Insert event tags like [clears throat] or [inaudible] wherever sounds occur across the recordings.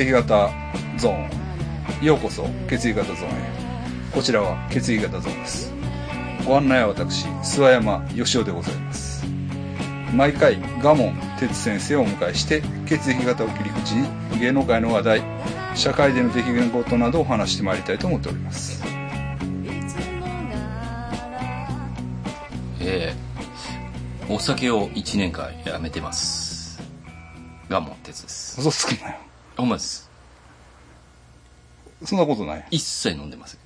血液型ゾーン。ようこそ血液型ゾーンへ。こちらは血液型ゾーンです。ご案内は私諏訪山義雄でございます。毎回賀門哲先生をお迎えして血液型を切り口に芸能界の話題社会での出来事などをお話してまいりたいと思っております。えー、お酒を1年間やめてます。賀門哲です。嘘つくなよほんまです。そんなことない？一切飲んでません。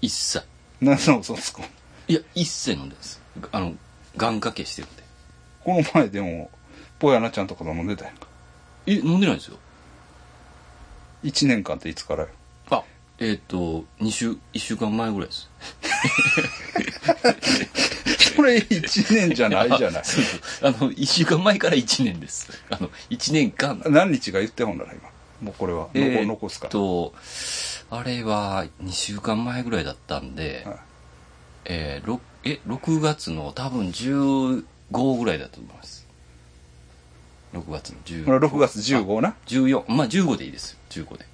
一切。何の嘘つくのいや一切飲んでます。あの願掛けしてるんで。この前でもぽやなちゃんとかと飲んでたやん。かえ飲んでないですよ。1年間っていつから？よあえっ、と2週1週間前ぐらいです [laughs] それ1年じゃないじゃない。あの1週間前から1年です。あの1年間。何日が言ってほんなら今。もうこれは。残,、えー残すから。とあれは2週間前ぐらいだったんで、はい。えー、ろえ6月の多分15ぐらいだと思います。6月の15これ6月15な。14まあ15でいいです15で。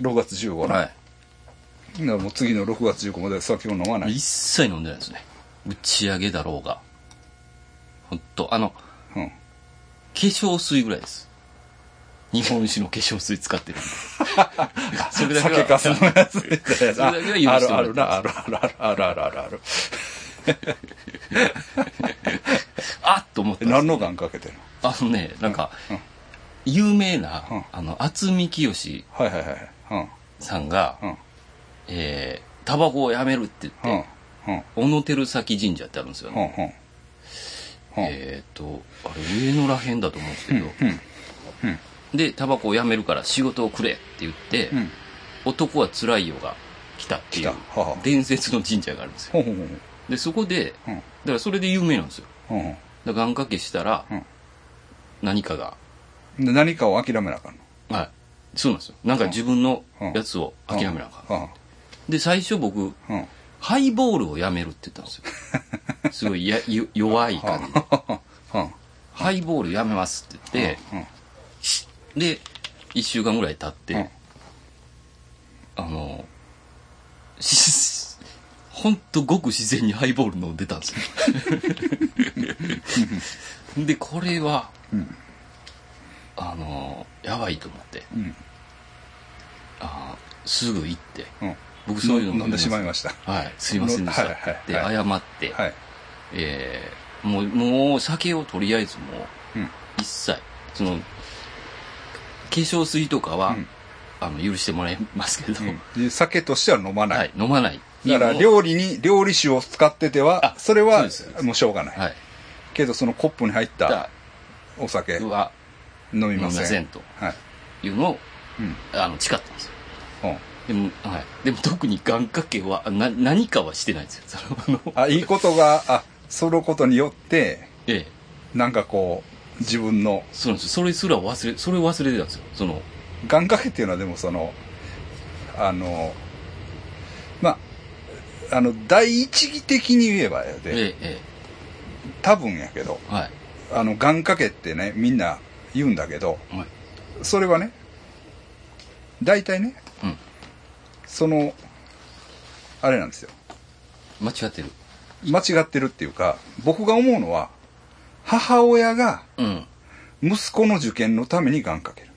6月15な、はい。だからもう次の6月15まで酒を飲まない。一切飲んでないですね打ち上げだろうが。本当あのうん。化粧水ぐらいです。日本酒の化粧水使ってるんで。[laughs] それだけは。酒かすのやつみたいな。それだけは許してもらってあるあるなあるあるあるあるあるある。あるあっと思ったんです何の願かけてるの？あのねなんか、うん有名な、うん。あの渥美清はいはいはいうん。さんが、うん。えータバコをやめるってうん言って、うん小野照崎神社ってあるんですようんね、えっ、とあれ上野らへんだと思うんですけど、でタバコをやめるから仕事をくれって言って、うん。男は辛いよが来たっていう伝説の神社があるんですよ。でそこでうん。だからそれで有名なんですよ。願掛けしたら、うん。何かが。で何かを諦めなあかんの？はい。そうなんですよ。なんか自分のうんやつを諦めなあかん、うんで最初僕うんハイボールをやめるって言ったんですよ。[laughs] すごいやよ弱い感じで。うんハイボールやめますって言って、うんで1週間ぐらい経って、うん。あのしほんとごく自然にハイボール飲んでたんですよ。[laughs] でこれは、うん。あのやばいと思ってうん。あすぐ行ってうん僕そういうの飲んでしまいました。はい。すいませんでした、はいはいではい。謝って、はい。えーもうもう酒をとりあえずもううん。一切その化粧水とかは、うん。あの許してもらいますけど、うん。で酒としては飲まない、はい、飲まない。だから料理に料理酒を使っててはあそれはもうしょうがない、はい。けどそのコップに入っただお酒飲はみ飲みまません。せんとはい。いうのをうん。あの誓ったんです。ようんでも,、はい、でも特に願掛けはな何かはしてないんですよ。そのあのあいいことがあそのことによってええ。なんかこう自分のそうなんですよ。それすら忘れそれを忘れてたんですよ。その願掛けっていうのはでもそのあのまああの第一義的に言えばやで、えええ多分やけどえはい。あの願掛けってねみんな言うんだけどはい。それはね大体ねうんそのあれなんですよ。間違ってる。間違ってるっていうか僕が思うのは母親がうん。息子の受験のために願掛ける。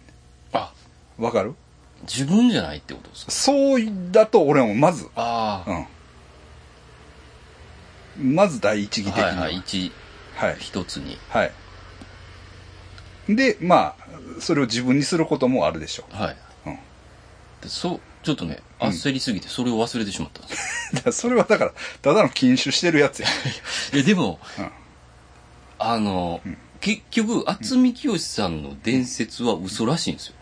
あ。わかる？自分じゃないってことですか？そうだと俺もまず。ああ、うん。まず第一義的には。いはい一はい。一つに。はい。でまあそれを自分にすることもあるでしょはい、うん。でそうちょっとねうん。焦りすぎてそれを忘れてしまったんです。[laughs] それはだからただの禁酒してるやつや、いやでもうん。あの、うん。結局渥美清さんの伝説は嘘らしいんですよ。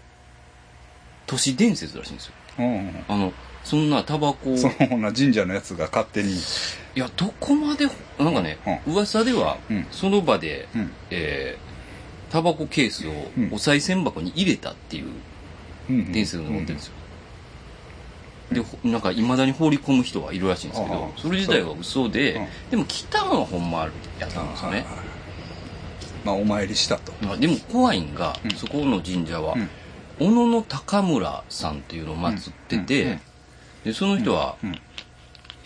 都市伝説らしいんですよ。うん。うんあのそんなタバコをそのな神社のやつが勝手に。いやどこまでなんかね、噂では、うん。その場で、うん。えータバコケースをうん。お賽銭箱に入れたっていううん。伝説が載ってるんですよ、でほなんかいまだに放り込む人がいるらしいんですけどそれ自体は嘘で、う。ん。でも来たのはほんまやったんですよね、まあお参りしたと。まあでも怖いんが、うん。そこの神社は、うん。小野の高村さんっていうのを祀ってて、でその人は、うん。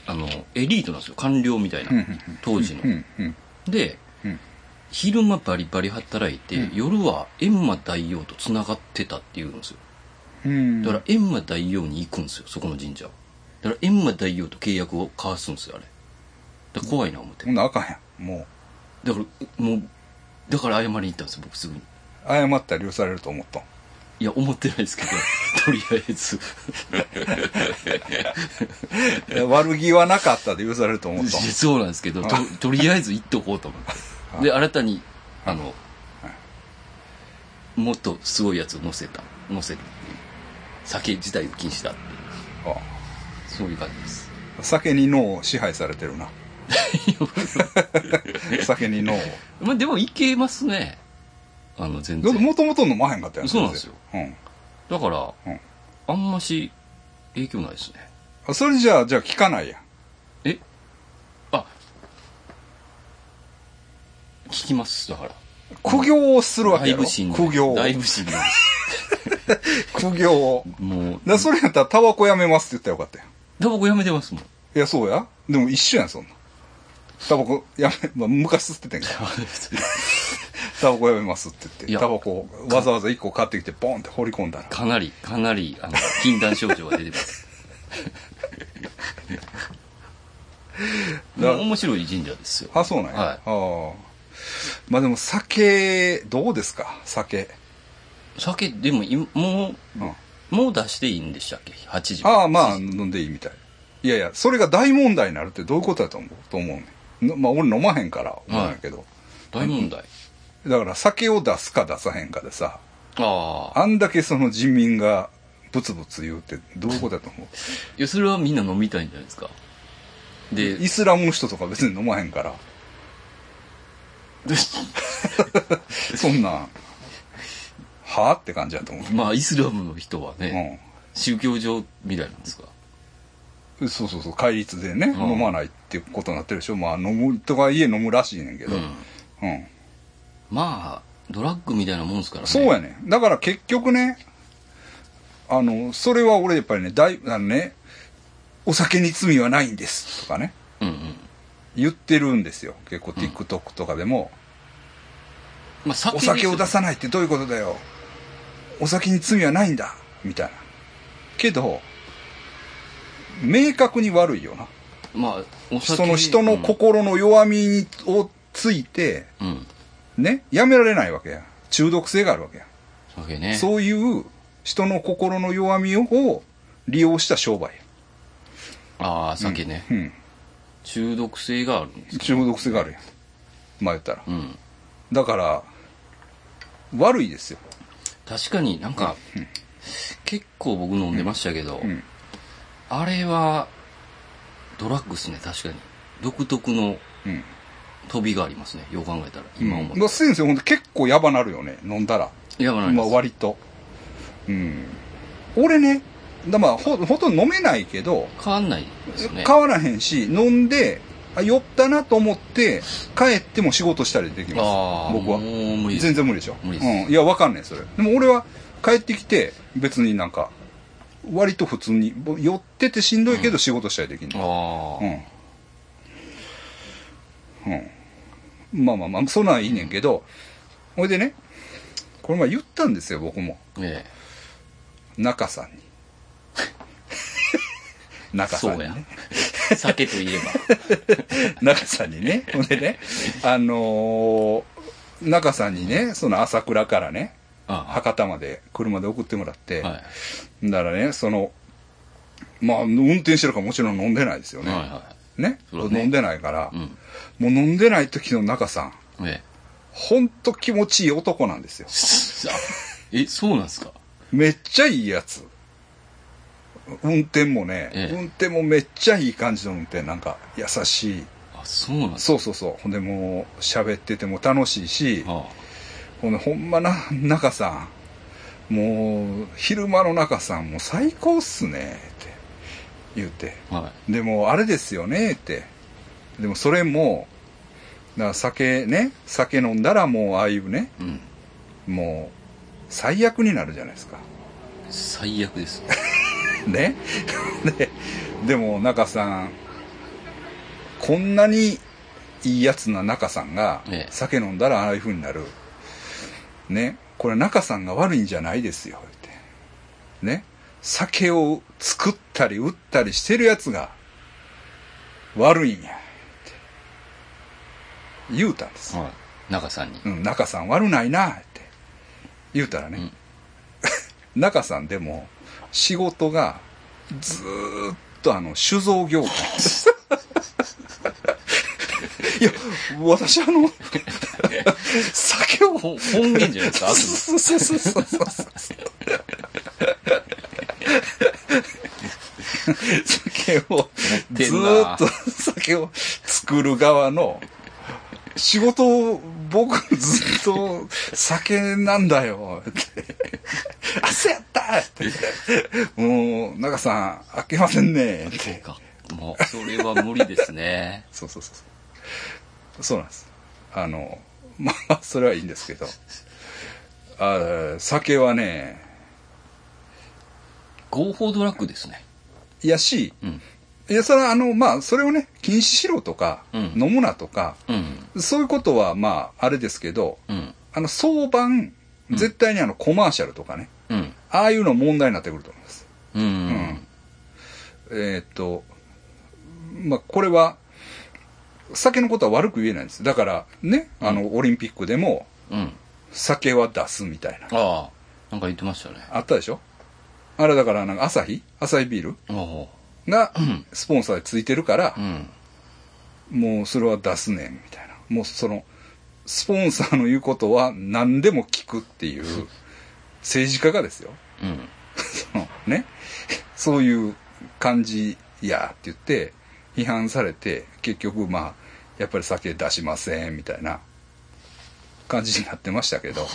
あのエリートなんですよ。官僚みたいな、当時の、で、うん。昼間バリバリ働いて、うん。夜は閻魔大王とつながってたっていうんですようん。だから閻魔大王に行くんですよそこの神社だから閻魔大王と契約を交わすんですよあれ。だから怖いな思って。ほんならあかんやんもだからもうだから謝りに行ったんですよ僕すぐに。う謝ったら許されると思ったん。いや思ってないですけど [laughs] とりあえず。[laughs] 悪気はなかったで許されると思ったん。そうなんですけどととりあえず行っとこうと思って。で新たにあのもっとすごいやつを乗せた乗せるっていう酒自体を禁止だっていう。あそういう感じです。酒に脳を支配されてるな。[laughs] 酒に脳を。[laughs] まあでもいけますね。あの全然。もともと飲まへんかったやんそうなんですよ。全然。だから、うん。あんまし影響ないですね。うんそれじゃあじゃあ聞かないや。んえ？あ。聞きますだから。苦行をするわだけやろ苦行を。だいぶしんどいです [laughs] 苦行を。もう。だそれやったらタバコやめますって言ったらよかったやん。タバコやめてますもん。いやそうや。でも一緒やんそんな。んタバコやめ、まあ、昔吸っててんから。[laughs] タバコやめますって言って。タバコをわざわざ一個買ってきてボンって放り込んだら。かなりかなりあの禁断症状が出てます。だ面白い神社ですよ。あそうなんや、はい。ああまあでも酒どうですか？酒、酒でも今もううん、もう出していいんでしたっけ？8時ああまあ7時飲んでいいみたい。いやいやそれが大問題になるってどういうことだと思う？と思うねん。まあ俺飲まへんから思うんやけど、大問題。だから酒を出すか出さへんかでさああ。あんだけその人民がブツブツ言うってどういうことだと思う？[laughs] いやそれはみんな飲みたいんじゃないですか。でイスラムの人とか別に飲まへんから。[laughs] そんなんはあって感じだと思う、まあイスラムの人はね、宗教上みたいなんですか？うん、そうそうそう戒律でね、うん。飲まないっていうことになってるでしょ。まあ飲むとか家飲むらしいねんけど、うん。うん。まあドラッグみたいなもんですからね。そうやねだから結局ねあのそれは俺やっぱりねだいあのねお酒に罪はないんですとかね。うんうん。言ってるんですよ。結構 TikTok とかでも、まあ酒お酒を出すさないってどういうことだよお酒に罪はないんだ。みたいな。けど明確に悪いよな。まあその人の心の弱みをついてうん、うんねやめられないわけや。中毒性があるわけや、酒ね。そういう人の心の弱みを利用した商売ああ酒ね、やうん。中毒性があるんですか中毒性があるやん。まあ言ったら。うん。だから悪いですよ確かになんか、結構僕飲んでましたけど、うん。あれはドラッグっすね確かに。独特のうん。飛びがありますねよう考えたら今思うまあ先生ほんと結構やばなるよね飲んだら。まあやばないです、割と。うん。俺ねだまあほほとんど飲めないけど変わんないですよね。変わらへんし飲んであ酔ったなと思って帰っても仕事したりできます。僕は。全然無理でしょ。無理うん、いやわかんないそれ。でも俺は帰ってきて別になんか割と普通にぼ酔っててしんどいけど仕事したりできる、ああ、うん。うん。まあまあまあ、そんなんはいいねんけど、ほいでね、これ前言ったんですよ、僕も。え中さんに。え [laughs] 中さそうやん。にね。酒といえば。[laughs] 中さんにね。ほんでね、あのー中さんにね、その朝倉からね、あ博多まで車で送ってもらって、あはい。だからね、その、まあ、運転してるからもちろん飲んでないですよね。はいはね？そうだね。飲んでないから、いうん。もう飲んでない時の中さん、えほんと気持ちいい男なんですよ。[laughs] ええそうなんですか？めっちゃいいやつ。運転もね、ええ運転もめっちゃいい感じの運転、なんか優しい。あそうなんそうそうそう。ほんでもう喋ってても楽しいし、かほんでほんまな、中さん、もう昼間の中さんもう最高っすね、って言うて。ああはでもあれですよね、って。でもそれも、だから酒ね、酒飲んだらもうああいうね、いうんもう最悪になるじゃないですか。最悪です。ね。ででも中さんこんなにいいやつな中さんがええ。酒飲んだらああいう風になる。ね。これ中さんが悪いんじゃないですよ。ってね。酒を作ったり売ったりしてるやつが悪いんや。って言うたんです、はい。中さんに。うん、中さん悪ないなって言うたらね、うん。[laughs] 中さんでも仕事がずーっとあの酒造業界。ですいや私あの酒をほ本源じゃないですか、そうそうそうそうそう酒をずーっと酒を作る側の仕事を僕ずっと酒なんだよ。ってあそうやった！って。もう中さん開けませんね。ってか？もう、それは無理ですね。[laughs] そうそうそうそう。そうなんです。あのまあそれはいいんですけど。あ酒はね。合法ドラッグですね。いやしうん。いやそれはあのまあそれをね禁止しろとか、うん飲むなとかうん。そういうことはまああれですけどうん。あの相番うん絶対にあのコマーシャルとかね、うん。ああいうの問題になってくると思いますうん。うんえーっとまあこれは酒のことは悪く言えないんですだからねあの、オリンピックでもうん。酒は出すみたいなああ、なんか言ってましたね。あったでしょ？あれだからなんか朝日朝日ビール？おおがうん。スポンサーでついてるからう、ん。もうそれは出すねんみたいな。もうそのスポンサーの言うことは何でも聞くっていう政治家がですよ。うん。そのね。そういう感じやって言って批判されて結局まあやっぱり酒出しませんみたいな感じになってましたけど。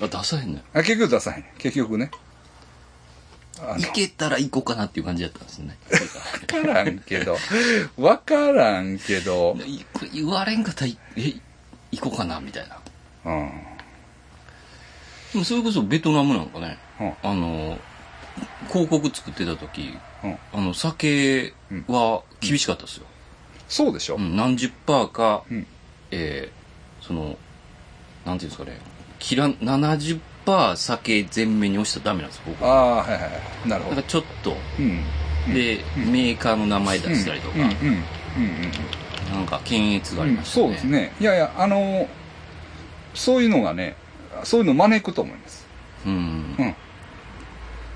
あ、出さへんのよ。あ結局出さへん。結局ね行けたら行こうかなっていう感じだったんですね。分からんけど。分からんけど。い言われんかったら、え、行こうかなみたいな。うん。でもそれこそベトナムなんかね、うん。あの、広告作ってた時、うん。あの、酒は厳しかったですよ。そうでしょ、うん、何十パーか、うん。えーその、なんていうんですかね、切らん、70パー酒全面に押したらダメなんですよ、僕。ああはいはいはい。なるほど。だからちょっと、うん。で、メーカーの名前出したりとか、うん。うん。うん。うん。なんか検閲があうんりましたね。そうですね。いやいやあのそういうのがねそういうのを招くと思います。うん。うん。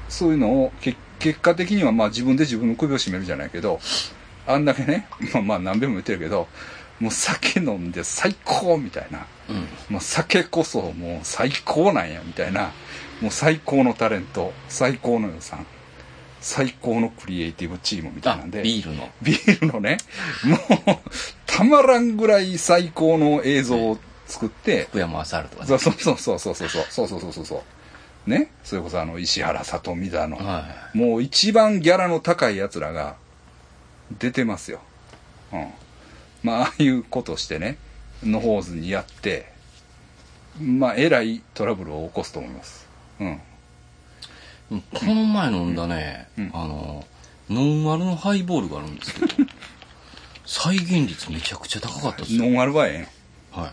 そういうのをけ結果的にはまあ自分で自分の首を絞めるじゃないけどあんだけねまあまあ何べも言ってるけどもう酒飲んで最高みたいなうん。もう酒こそもう最高なんやみたいなもう最高のタレント最高の予算最高のクリエイティブチームみたいあなんでビールの。ビールのねもうたまらんぐらい最高の映像を作って、福山雅治とかね。そうそうそうそうそうそうそうそうそうそうそうそうねそれこそあの石原さとみだの、はもう一番ギャラの高いやつらが出てますよ。うん。まあ、ああいうことしてね、のほうずにやって、まあ、えらいトラブルを起こすと思います。うん。い。この前飲んだね、うんあの、ノンアルのハイボールがあるんですけど、[laughs] 再現率めちゃくちゃ高かったですよ。ノンアルはえは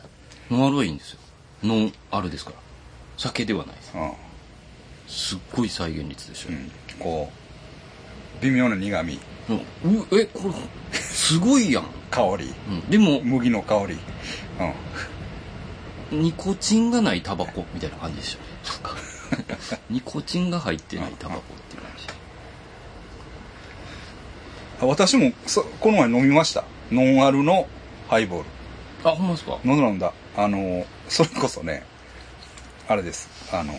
い。ノンアルはいいんですよ。ノンアルですから。酒ではないです。えん。すっごい再現率でしょう。ん。こう、微妙な苦味、うんうえ、これ、すごいやん。香り、うん、でも、麦の香り。うん。ニコチンがないタバコみたいな感じでしょ。[laughs] ニコチンが入ってないタバコっていう感じ。あ私もそ、この前飲みました。ノンアルのハイボール。あ、ほんまですか？飲んだ飲んだ。あの、それこそね、あれです。あの、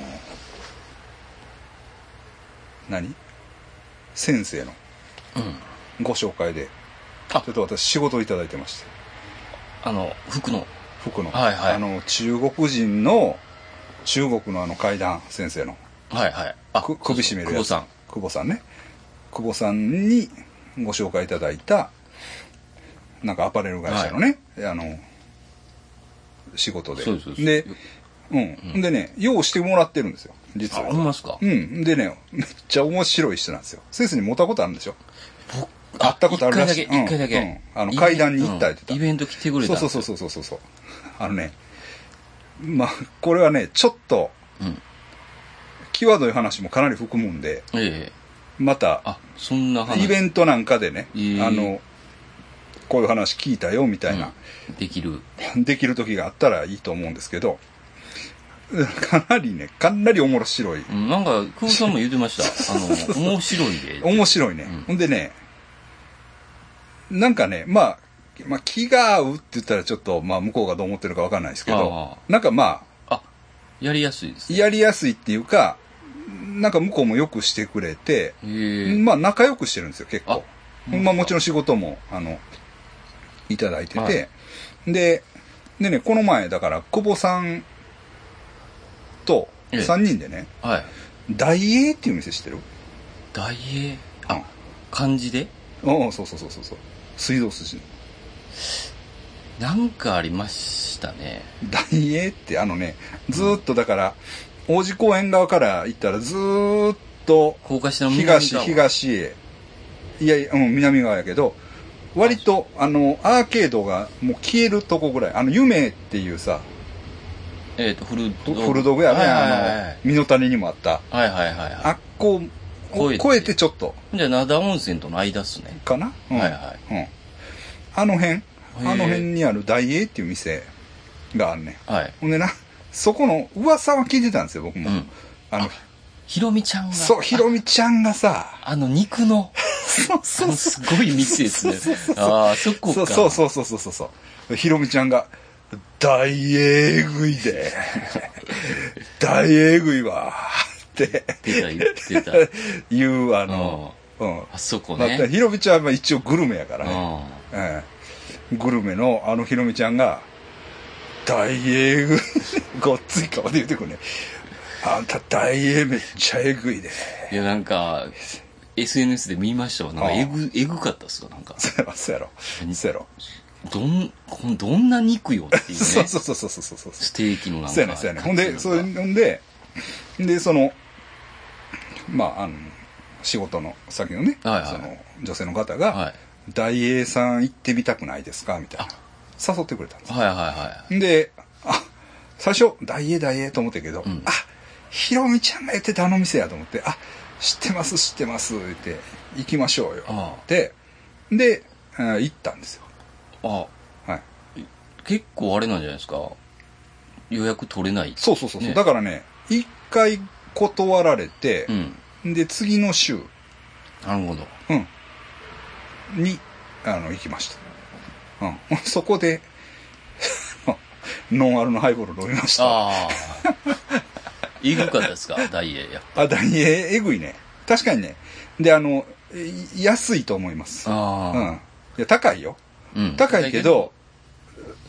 何？先生のうん。ご紹介で、あちょっと私仕事をいただいてまして、あの、服の。服の、はいはいあの、中国人の、中国のあの階段先生の、はいはい。あく首絞めるやつ。久保さん。久保さんね。久保さんにご紹介いただいた、なんかアパレル会社のね、あの、仕事で。そうですそうでです、うん。でね、用意してもらってるんですよ。実あ、ほんは。まっすか？うん。でね、めっちゃ面白い人なんですよ。先生に持ったことあるんでしょ僕会ったことあるらしい一回だけ、一回だけ。うんあの階段に行ったって言ってたうんイベント来てくれた。そうそうそうそうそうそう。あのね、まあ、これはね、ちょっと、うん。際どい話もかなり含むんで、ええまた、あ、そんな話。イベントなんかでね、ええあの、こういう話聞いたよ、みたいな、うんできる。できる時があったらいいと思うんですけど、[laughs] かなりね、かなり面白い。うんなんか、久保さんも言ってました。[laughs] あの、面白いで。面白いね。うんほんでね、なんかね、まあ、まあ、気が合うって言ったらちょっと、まあ、向こうがどう思ってるかわかんないですけどあ、なんかまあ、あ、やりやすいです。やりやすいっていうか、なんか向こうもよくしてくれて。まあ仲良くしてるんですよ、結構。あまあもちろん仕事も、あの、いただいてて、はいで、でね、この前、だから、久保さんとええ3人でね、はい。大英っていう店知ってる？大英。うんあ、漢字で？うん、そうそうそうそうそう。水道筋。なんかありましたね。大英ってあのね、ずーっとだから、王子公園側から行ったらずーっと高架下の南東、側東へ、いやいや、うん、南側やけど、割と、あの、アーケードがもう消えるとこぐらい、あの、夢っていうさ、えっ、と、古フルドグやね、はいはいはいあの、身の谷にもあった。はいはいはいはい。あっこを越えて超えてちょっと、じゃあ、灘温泉との間っすね。かな、うんはいはうん。あの辺、ーあの辺にある大英っていう店があるね。はい。ほんでな、そこの噂は聞いてたんですよ、僕も。うん。あの、ひろみちゃんが。そう、ひろみちゃんがさ、あの肉の、そうあのすごい店ですね。ああ、そこか。そうそうそうそうそうそうそう。ひろみちゃんが、大えぐいで、[laughs] 大えぐいわ、って出た言ってた。言う、あの、うん。あそこまあ、ね。ひろみちゃんは一応グルメやからね。うん。ええグルメのあのひろみちゃんが、大えぐい、[laughs] ごっつい顔で言うてくるね。あんた大えめっちゃえぐいで。いや、なんか、SNS で見ましたわ。なんか、えぐ、えぐかったっすかなんか。[laughs] そうやろ、そうやろ。そうやろ。どん、こんどんな肉よっていうね。[laughs] そうそうそうそうそうそう。ステーキのなんか。そうやね、そうやね。ほんで、そうほんで、で、その、まあ、あの、仕事の先のね、はいはいその、女性の方が、はい。大英さん行ってみたくないですかみたいな。誘ってくれたんです。はいはいはで、あ、最初、大英大英と思ったけど、うんあ、ひろみちゃんが言ってたあの店やと思って、あ、知ってます、知ってます、言って、行きましょうよ。で、で、あ行ったんですよ。い。あ、はい。結構あれなんじゃないですか？予約取れない。そうそうそうそう、ねだからね、一回断られてう、ん。で、次の週、なるほど。うん。に、あの、行きました。うん。[laughs] そこで、[laughs] ノンアルのハイボール飲みました。あ、ああ。えぐかったですか？[laughs] ダイエーやっぱ。大英、えぐいね。確かにね。で、あの、い安いと思います。うん。あいや、高いよ。あ。うん高いけど、、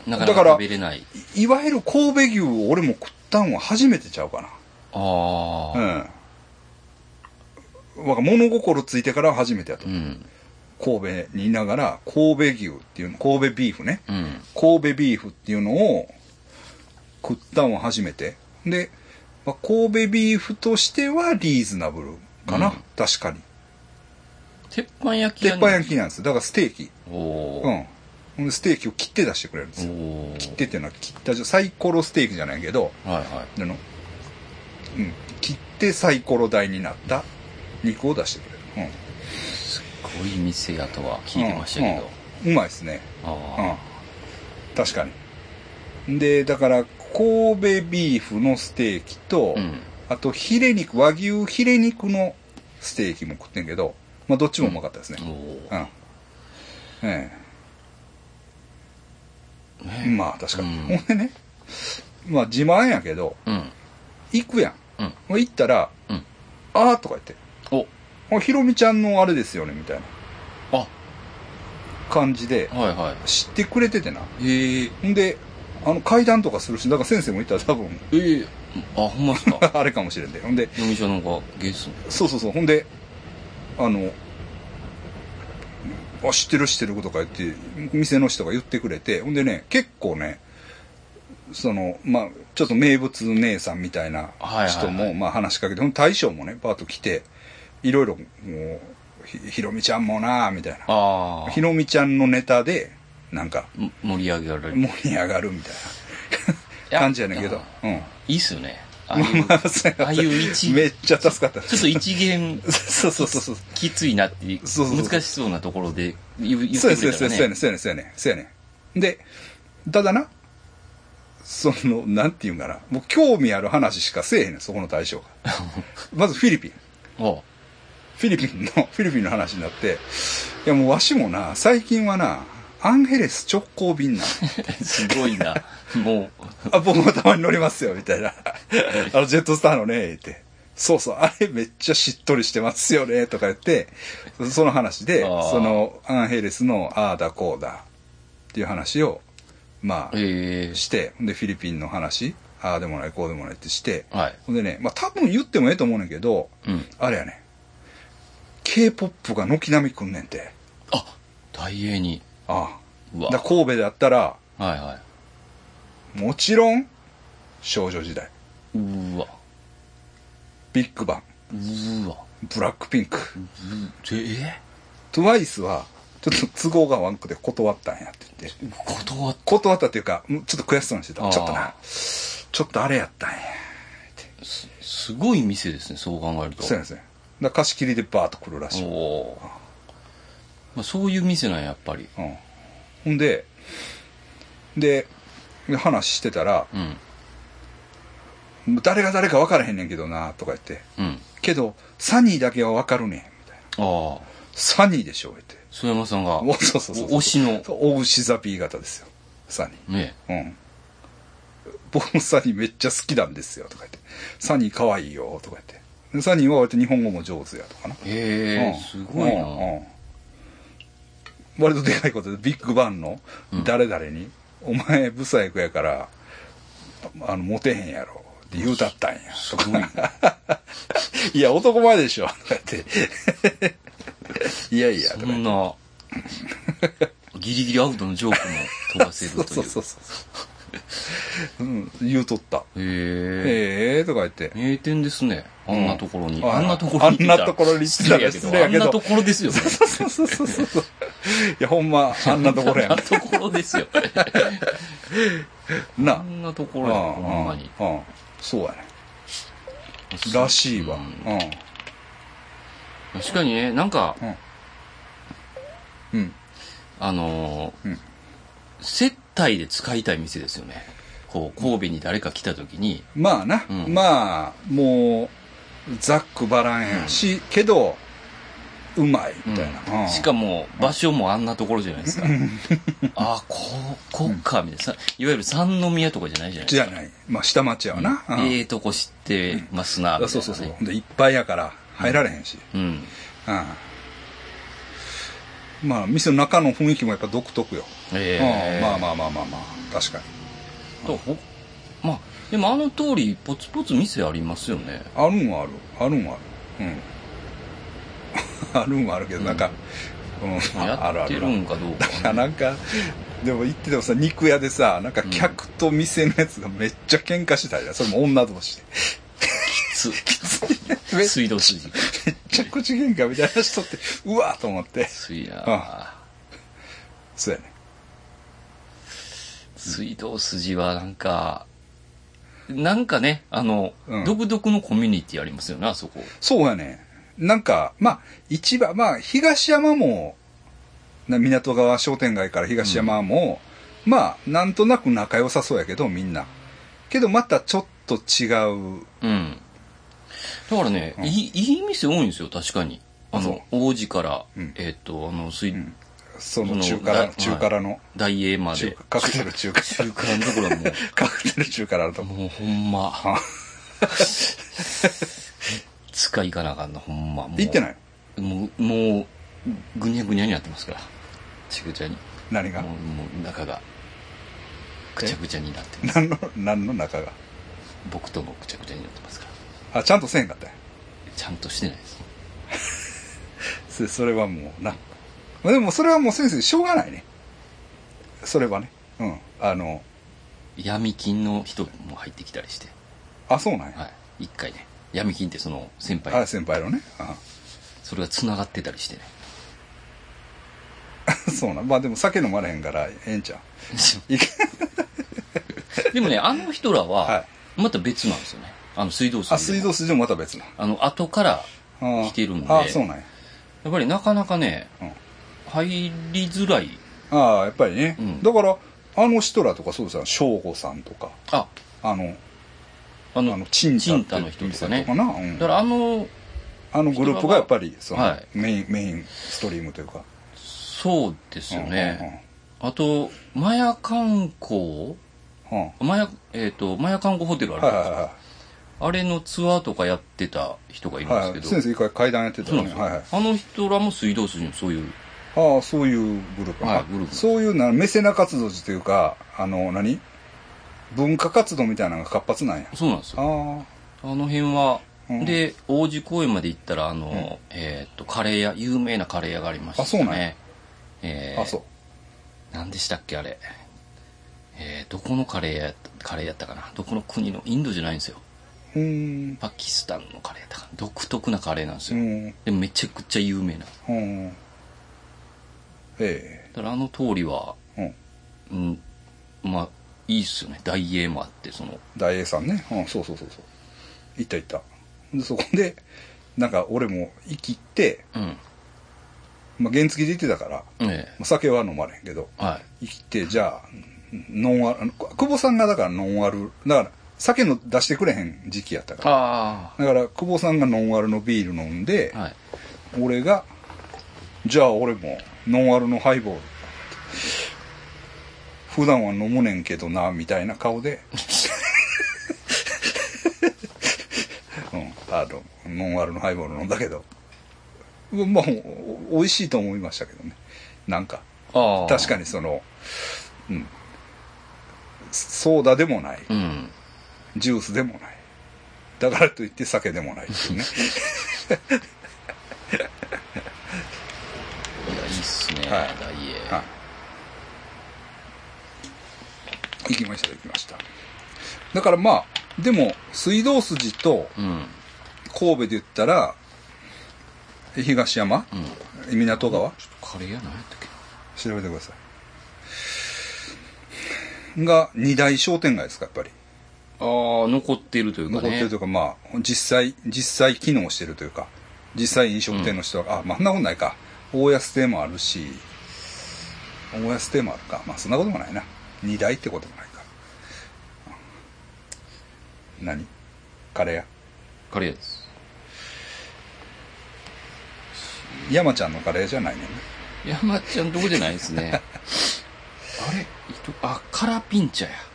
なかなだからい。わゆる神戸牛を俺も食ったんは初めてちゃうかあな。あ。うん。物心ついてから初めてやとう。ん。神戸にいながら、神戸牛っていうの、神戸ビーフね。うん。神戸ビーフっていうのを食ったのは初めて。で、まあ、神戸ビーフとしてはリーズナブルかな。うん確かに。鉄板焼き鉄板き。焼きなんです。だからステーキ。うん。ステーキを切って出してくれるんですよ。切ってっていうのは切ったサイコロステーキじゃないけど、はいはい。あの、うん。切ってサイコロ台になった肉を出してくれる。すごい店やとは聞いてましたけど。うん。うまいですね。うんあ。確かに。で、だから、神戸ビーフのステーキと、あ。うん。あと、ヒレ肉、和牛ヒレ肉のステーキも食ってんけど、まあ、どっちもうまかったですね。おうん。ええねまあ、確かに。うんほんでね、まあ、自慢やけど、うん。行くやん。うん。行ったら、うんあーとか言って、お、あひろみちゃんのあれですよね、みたいなあ、感じで、はいは知ってくれててな。い。へえ。ほんで、あの、階段とかするし、だから先生も言ったら多分、ええ。あ、ほんまっすか？[laughs] あれかもしれんで。ほんで、読み書なんかゲスそうそうそう。ほんで、あの、あ、知ってる知ってるとか言って、店の人が言ってくれて、ほんでね、結構ね、その、まあ、ちょっと名物姉さんみたいな人も、まあ話しかけて、大将もね、バーッと来て、いろいろ、もう、ひひろみちゃんもなみたいな。ひろみちゃんのネタで、なんか、も盛り上げられる。盛り上がるみたいな [laughs] 感じやねんけど、うん。いいっすよねああいう一 [laughs] めっちゃ助かった。ちょっと一元そうそうそうそう。きついなっていうそうそうそう難しそうなところで言ってくれたらそうやねん、そうやねん、そうやねん、そうやねん。で、ただな、その、なんていうんかな、もう興味ある話しかせえへんねん、そこの対象が。[laughs] まずフィリピン。おフィリピンの、フィリピンの話になって、いやもうわしもな、最近はな、アンヘレス直行便なの。すごいなもうあ、僕もたまに乗りますよ、みたいな。[laughs] あの、ジェットスターのね、言って。そうそう、あれめっちゃしっとりしてますよね、とか言って、その話で、その、アンヘレスのああだこうだっていう話を、まあ、ええして、で、フィリピンの話、ああでもない、こうでもないってして、はいほんでね、まあ多分言ってもええと思うねんけど、うんあれやね、K-POP が軒並み来んねんて。あ大英にああ。うわ。だ神戸だったら、はいはもちろん、少女時代、いうーわ。ビッグバン、うーわ。ブラックピンク、うーえ TWICE は、ちょっと都合が悪くて断ったんやって言って。え断っ断ったっていうか、うんちょっと悔しそうにしてた。ちょっとな、ちょっとあれやったんや。すすごい店ですねそう考えると。そうやねんそうやねんだから貸し切りでバーッと来るらしい。おおあそういう店なんややっぱりうん。ほんで、で、話してたら、うん誰が誰か分からへんねんけどな、とか言って。うんけど、サニーだけは分かるねん、みたいな。ああサニーでしょ、言って。曽山さんがおそうそうそう推しのお牛座 B 型ですよ。サニねー。うん。僕もサニーめっちゃ好きなんですよ、とか言って。サニー可愛いよ、とか言って。でサニーは割と日本語も上手や、とかな。へえうんすごいなうんうん割とでかいことで、ビッグバンの誰々に、お前、ブサイクやから、あの、モテへんやろ。って言うたったんや。すごいいや、男前でしょ。とって。いやいや、とかそ。んなギリギリアウトのジョークも飛ばせるという [laughs] そうそうそうそう。うん、言うとった。へえええー、とか言って。名店ですねあんなところに、うんあんなところにあんなところに行ったら失礼やけどあんなところですよねそうそうそうそうそう。いや、ほんま、あんなところやあんなところですよん。[laughs] なあ。んなところやほんまにうん。うん。そうやね。らしいわ。うんうん。確かにねなんかうん。あのーうん接待で使いたい店ですよね。こう神戸に誰か来た時に。まあな、うん。まあ、もう、ざっくばらんやし、けど、うまい、みたいな。うん。しかも場所もあんなところじゃないですか。ああここかみたいな。さいわゆる三宮とかじゃないじゃないですか。じゃない。まあ、下町やわな。うん。ええとこ知ってますなみたいな、ね。そうそうそう。で、いっぱいやから、入られへんし。うん。うん。まあ、店の中の雰囲気もやっぱ独特よ。ええうん。まあまあまあまあまあ、確かに。とほまあでもあの通りポツポツ店ありますよねあるんはある。あるんはある。うん。[laughs] あるんはあるけど、なんか、うん、ああるあるやってるんかどうかだからなんか、でも行っててもさ、肉屋でさ、なんか客と店のやつがめっちゃ喧嘩してたりだ。それも女同士で。[laughs] 水道筋めっちゃ口喧嘩みたいな人って、うわーと思って。水やあそうやね。水道筋はなんかなんかねあの、うん独特のコミュニティありますよねあそこそうやね。なんか、まあ、市場、まあ、東山も、な港川商店街から東山も、まあ、なんとなく仲良さそうやけど、みんな。けど、またちょっと違う。うんだからね、うん。いいいい店多いんですよ確かに。あの王子から、うん。えっ、とあの水、ん。その中辛、だ中辛の、大英まで。中カクテル中華。中華のところはも [laughs] カクテル中辛のと。うこ。もうほんま。あ。[laughs] 使いかなあかんなほんま。行ってない？もうもうぐにゃぐにゃになってますから。ちぐちゃに。何が？もうもう中が。ぐちゃぐちゃになってます。何の、何の中が？僕ともぐちゃぐちゃになってますあ、ちゃんとせんかったちゃんとしてないです [laughs] そそれはもうな。まあでもそれはもう先生しょうがないね。それはね。うん。あの、闇金の人も入ってきたりして、あ、そうなんや。はい。一回ね、闇金ってその先あ、輩、先輩のね。あそれが繋がってたりしてね。[laughs] そうなん。まあでも酒飲まれへんから、ええんちゃう。[laughs] でもね、あの人らは、はいまた別なんですよね。あの水道水あ、水道水でもまた別な。あの、後から、あー来てるんであ、そうなんや。やっぱりなかなかね、うん入りづらい。ああ、やっぱりね。うんだから、あの人らとかそうですよ。翔吾さんとか、あ、あの、あの、あの、チンタチンタの人とかね店かな。うんだからあの、あのグループがやっぱり、その、はいメイン、メインストリームというか。そうですよね。うんあと、マヤ観光？うんうん。うんマヤ、えっ、と、マヤ観光ホテルあるじゃないですか。はいはいはあれのツアーとかやってた人がいい。るんはい。ですけど。先生一回階段やってたよね。はいはい。あの人らも水道水のそういう、ああ、そういうグループはいループそういうな、メセナ活動というか、あの、何？文化活動みたいなのが活発なんや。そうなんですよ。ああの辺は、うんで、王子公園まで行ったら、あの、えっ、と、カレー屋、有名なカレー屋がありましたね。あそうなんやえあ、ーあ、そう。何でしたっけ、あれ。えーどこのカレー屋カレーやったかな。どこの国の、インドじゃないんですよ。うーん。パキスタンのカレーやったかな。独特なカレーなんですよ。うん。でもめちゃくちゃ有名な。うん。えだからあの通りは、えうん。うん、まあ、いいっすよね。大英もあって、その、大英さんね。うん、そうそうそうそう。行った行った。で、そこで、なんか俺も生きて、うん。まあ原付で行ってたから、えまあ酒は飲まれへんけど、えはい。生きて、じゃあ、ノンアル、あの久保さんがだからノンアル、だから酒の出してくれへん時期やったから。あだから久保さんがノンアルのビール飲んであ、、はい。俺が、じゃあ俺もノンアルのハイボール。普段は飲むねんけどな、みたいな顔で。[laughs] うん、あの、ノンアルのハイボール飲んだけど。まあ、お美味しいと思いましたけどね。なんか。確かにその、うん。ソーダでもない。うん。ジュースでもない。だからといって酒でもないっていうね。いや、いいっすね、はい。はい。行きました、行きました。だからまあ、でも、水道筋とうん。神戸で言ったら、東山うん。港川？カレー屋何やったっけ？調べてください。が二大商店街ですか、やっぱり。ああ、残ってるというかね。残ってるというか、まあ、実際、実際機能してるというか、実際飲食店の人は、あ、まあ、そんなことないか。大安亭もあるし、大安亭もあるか。まあ、そんなこともないな。二大ってこともないか。うん何？カレー屋カレー屋です。山ちゃんのカレーじゃないね。山ちゃんとこじゃないですね。[laughs] あれ？糸あ、カラピンチャや。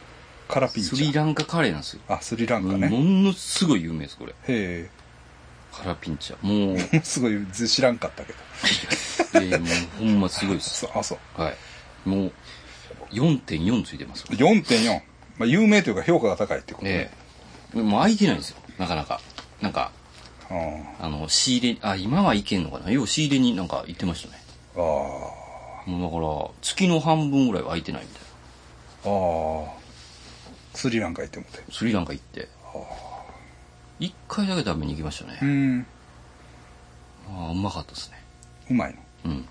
カラピンチャスリランカカレーなんですよ。あ、スリランカもね。のすごい有名です、これ。へカラピンチャ。もう、え。[laughs] すごい知らんかったけど。えーもうほんますごいです。そうあ、そう。はい。もう、4.4ついてます。4.4。まあ、有名というか評価が高いってことね。ええもう空いてないんですよ。なかなか。なんか、ああの、仕入れ、あ、今はいけんのかな？要は仕入れになんか行ってましたね。あ。あもうだから、月の半分ぐらいは空いてないみたいな。あ。ああ。スリランカ行ってもて。スリランカ行って。一回だけ食べに行きましたね。うん。ああ、うまかったですね。うまいの？うん。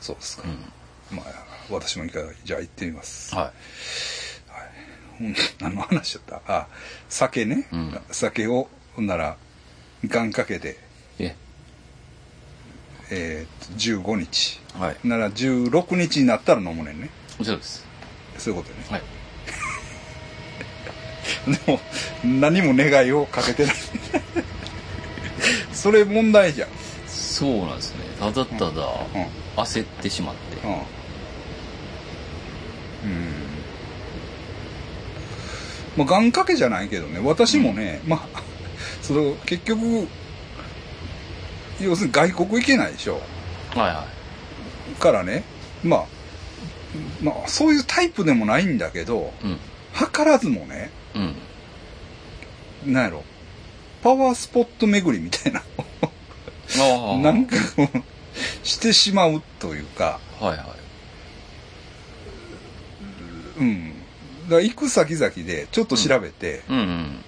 そうですか。うん。まあ、私もいかがじゃあ行ってみます。はうん、何の話だった？あ、酒ね。うん酒を、ほんなら、願掛けで、い。え、えー、15日。はい。なら16日になったら飲むねんね。そうです。そういうことね。はい。[laughs] でも、何も願いをかけてない。それ問題じゃん。そうなんですね。ただただ、うん。焦ってしまって。うん。うん。まあ、願掛けじゃないけどね、私もね、まあ、その、結局、要するに外国行けないでしょ。はいはからね、まあ、まあ、そういうタイプでもないんだけど、い。うん。図らずもね、うん。なんやろ、パワースポット巡りみたいな。なんかしてしまうというか、はいはい。うん。だ行く先々でちょっと調べて、うんうん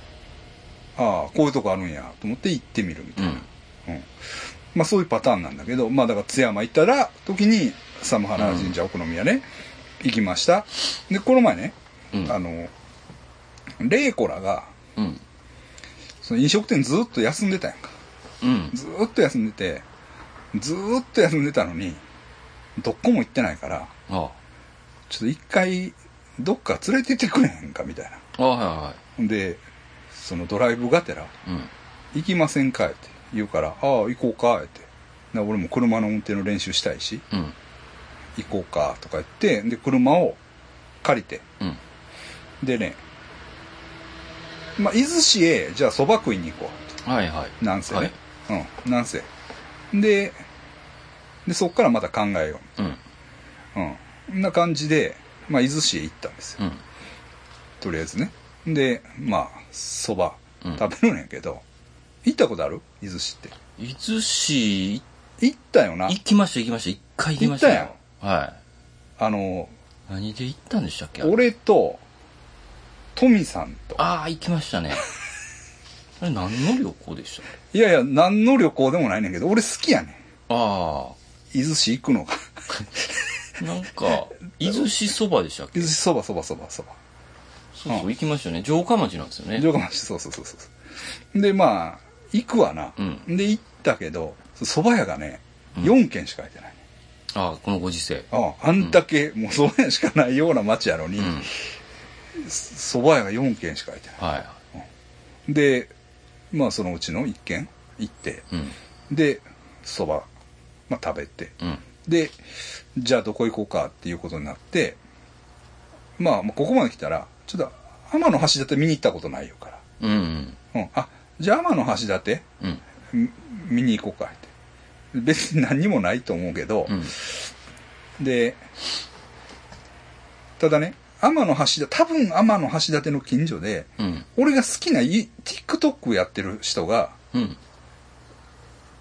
ああ、こういうとこあるんやと思って行ってみるみたいな。うんうん。まあそういうパターンなんだけど、まあだから津山行ったら、時に寒原神社お好み屋ね、行きました。で、この前ね、うん。あの、レイコラが、うん。その飲食店ずっと休んでたやんか。うん。ずーっと休んでて、ずーっと休んでたのに、どっこも行ってないから、あちょっと一回、どっか連れてってくれへんかみたいな。あはいはで、そのドライブがてら、いうん。行きませんかって言うから、ああ、行こうかって。で俺も車の運転の練習したいし、うん行こうかとか言って、で、車を借りて、うんでね、まあ、伊豆市へ、じゃあ蕎麦食いに行こう。はいはいなんせね。はいうん、なんせ。で、で、そっからまた考えようんう。うん。こんな感じで、まあ、伊豆市へ行ったんですよ。うんとりあえずね。で、まあ、蕎麦うん食べるんやけど、行ったことある？伊豆市って。伊豆市行ったよな。行きました行きました一回行きましたよはあの、い何で行ったんでしたっけ？俺と、トミさんと。ああ行きましたね [laughs] あれ何の旅行でしたいやいや、何の旅行でもないねんけど、俺好きやねん。あ伊豆市行くのが。あ [laughs] なんか伊豆市そばでしたっけ？伊豆市そばそばそばそば。そうそう行きましたよね城下町なんですよね城下町、そうそうそうそう。で、まあ、行くわな。うんで、行ったけど、蕎麦屋がね、うん4軒しか開いてないね。ああこのご時世。ああ、あんだけ、もう蕎麦屋しかないような町やのに、うん。蕎麦屋が4軒しか開いてない。はで、まあそのうちの1軒行って、で、蕎麦、まあ食べて、うん。で、じゃあどこ行こうかっていうことになって、まあ、まあここまで来たら、ちょっと天の橋立見に行ったことないよから。うんうん。うん。あ、じゃあ天の橋立うん。み見に行こうかって。別に何にもないと思うけど、うんで、ただね、天の橋立、多分天の橋立の近所で、うん俺が好きない TikTok やってる人が、うん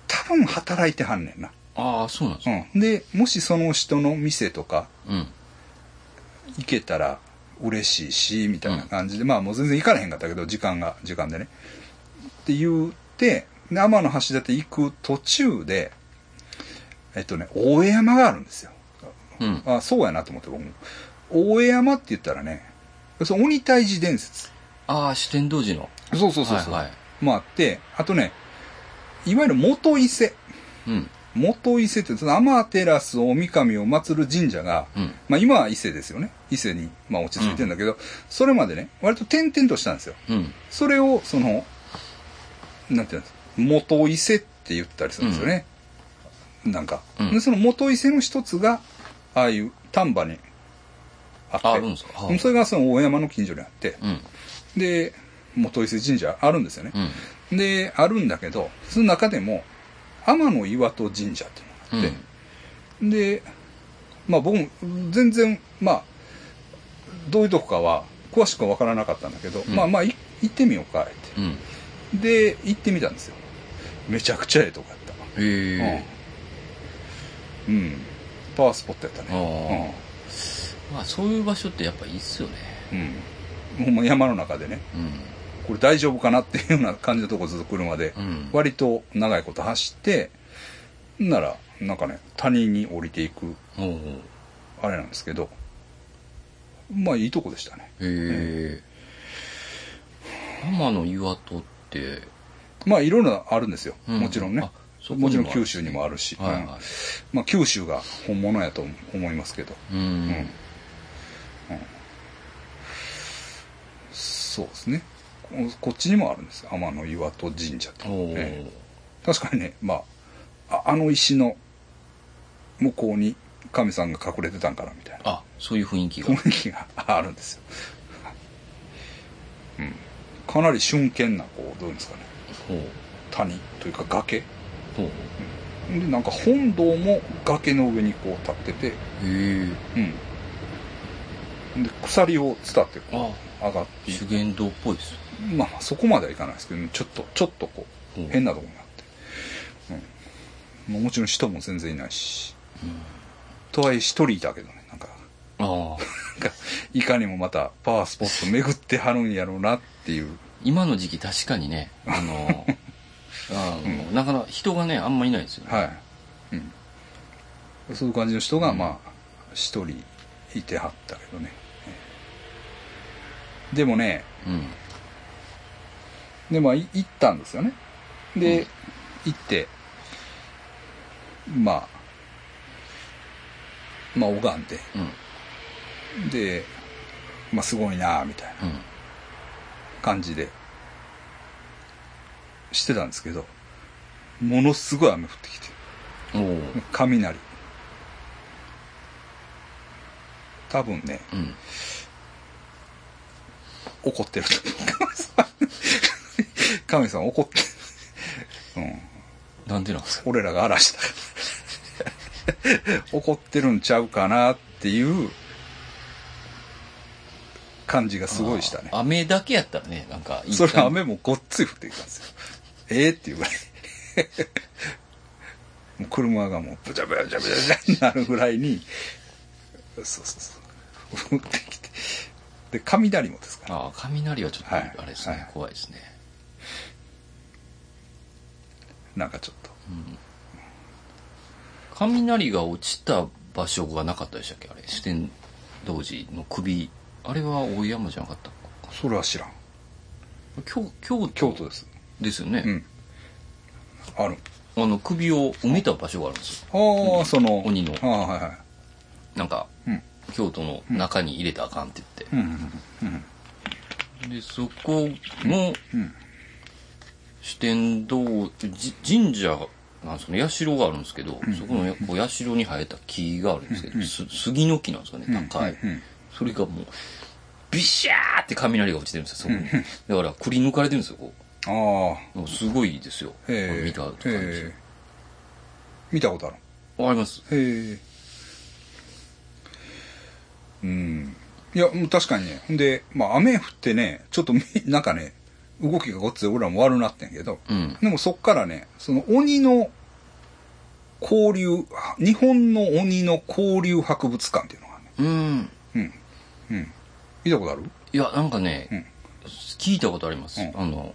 多分働いてはんねんな。ああそうなんですかうん。で、もしその人の店とかうん行けたら嬉しいし、みたいな感じで、まあもう全然行かれへんかったけど、時間が、時間でね。って言って、で天の橋立行く途中で、えっとね、大江山があるんですよ。うんあ、そうやなと思って僕も。大江山って言ったらね、その鬼退治伝説。ああ四天王寺のそうそうそうそう。はいはいもあって、あとね、いわゆる元伊勢。うん元伊勢って、その天照大神を祀る神社が、うんまあ今は伊勢ですよね。伊勢に、まあ落ち着いてるんだけど、それまでね、割と点々としたんですよ。うんそれを、その、なんていうんですか、元伊勢って言ったりするんですよね。なんか、うん。で。その元伊勢の一つが、ああいう丹波にあって、ああるんですか？はあそれがその大山の近所にあって、うん。で、元伊勢神社あるんですよね。うん。で、あるんだけど、その中でも、天の岩戸神社っていうのがあって、で、まあ僕も全然、まあ、どういうとこかは詳しくは分からなかったんだけど、うん。まあまあい行ってみようかって。うん。で、行ってみたんですよ。めちゃくちゃええとこやった。へえうん。うん。パワースポットやったあね。まあそういう場所ってやっぱいいっすよねうん。うん。ほんま山の中でね、うんこれ大丈夫かなっていうような感じのとこずっと車で、うん割と長いこと走って、んなら、なんかね、谷に降りていく、あれなんですけど、まあいいとこでしたね。へえ天の岩戸ってまあいろいろあるんですよ。うんもちろんねももちろん九州にもあるし、はいはいうんまあ九州が本物やと思いますけど、うんうんそうですね。ここっちにもあるんですよ。天の岩戸神社って。おおええ確かにね、まあ、ああの石の向こうに神さんが隠れてたんかなみたいなあそういう雰囲気が雰囲気があるんですよ。うん。かなり瞬間な、こう、どういうんですかね。谷というか崖。で、なんか本堂も崖の上にこう立ってて、うん。で、鎖を伝ってこあう上がってい修験道っぽいですまあまあそこまではいかないですけど、ちょっと、ちょっとこう、変なとこになって。うん。まあもちろん人も全然いないし。とはいえ一人いたけどね、なんか、あいかにもまたパワースポット巡ってはるんやろうなっていう。今の時期確かにね、あの、[laughs] あのなかなか人がね、あんまいないですよね。はい。うん。そういう感じの人が、まあ、一人いてはったけどね。でもね、うん。で、まあ、い行ったんですよね。で、うん行って、まあ、まあ、拝んで、うん。で、まあ、すごいなみたいなうん。感じで、してたんですけど、ものすごい雨降ってきて、おお。雷。多分ね、うん。怒ってると思う。神さん。神さん怒ってる。うん。なんでなんですか？俺らが嵐だ。怒ってるんちゃうかなっていう感じがすごいしたね。雨だけやったらね、なんかいいそれ雨もごっつい降ってきたんですよ。ええっていうぐらい。[laughs] もう車がもうブチャブチャブチャブチャになるぐらいに、そうそうそう。降ってきて。で、雷もですから。ああ、雷はちょっと、あはいれですね、はい怖いですね。なんかちょっと。雷が落ちた場所がなかったでしたっけ？あれ。四天童子の首。あれは大山じゃなかったそれは知らん。京京都京都です。ですよね。うん。ある。あの、首を埋めた場所があるんですよ。ああ、その。鬼のああ、はいはい。なんか、うん。京都の中に入れたらあかんって言って。うんうんうん。で、そこの、うん。四天童、じ神社なんですかね、社があるんですけど、そこのやこう社に生えた木があるんですけど、す杉の木なんですかね、高い。それがもう、ビシャーって雷が落ちてるんですよ、そこに。だから、くり抜かれてるんですよ、こああ。すごいですよ。見た感じ。見たことある。わかりますへえ。うん。いや、もう確かにね。ほんで、まあ雨降ってね、ちょっとみ、[laughs] なんかね、動きがごっつい俺らも悪なってんけど、うん。でもそっからね、その鬼の交流、日本の鬼の交流博物館っていうのがね。うん。うん。うん。見たことある？いや、なんかね、うん聞いたことあります。うんあの、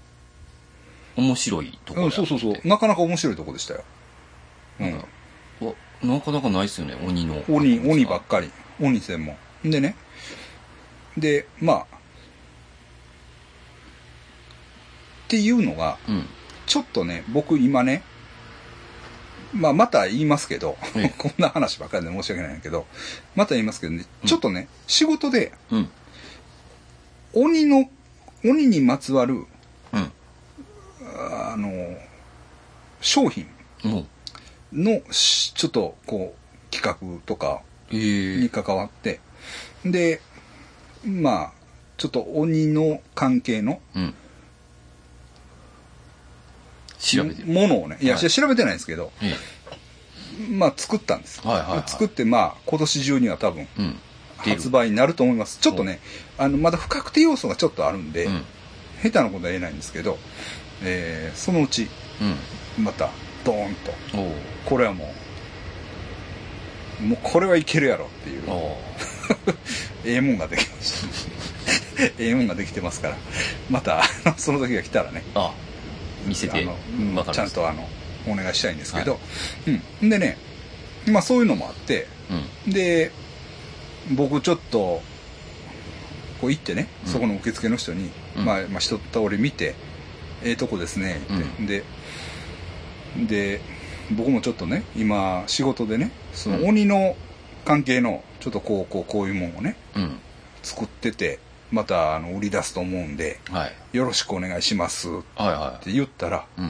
面白いところうん、そうそうそうなかなか面白いとこでしたよ。うん。わなかなかないっすよね、鬼の。鬼、鬼ばっかり。鬼専門。でね。で、まあ。っていうのが、うん。ちょっとね、僕今ね、まあまた言いますけど、ええ [laughs] こんな話ばっかりで申し訳ないんだけど、また言いますけどね、ちょっとね、仕事でうん。鬼の、鬼にまつわる、うん。あの、商品のし、ちょっとこう、企画とかえにえ関わって、で、まあ、ちょっと鬼の関係のうん。調べてる。ものをね、いや、はい調べてないんですけど、えまあ作ったんです。はいはいはい作って、まあ今年中には多分発売になると思います。ちょっとね、あの、まだ不確定要素がちょっとあるんで、うん。下手なことは言えないんですけど、えーそのうち、うん。また、ドーンと、これはもう、もうこれはいけるやろっていう、[laughs] ええもんができました。[laughs] ええもんができてますから、また、その時が来たらね、あ、見せて、あの、うんちゃんとあの、お願いしたいんですけど、うん。でね、まあそういうのもあって、うん。で、僕ちょっと、こう行ってね、うん。そこの受付の人に、うん。まあ、まあ一通り見て、ええとこですね、って、で、で、僕もちょっとね、今仕事でね、そのうん鬼の関係の、ちょっとこう、こう、こういうもんをね、うん。作ってて、またあの売り出すと思うんで、はい。よろしくお願いしますっはいはて言ったら、い。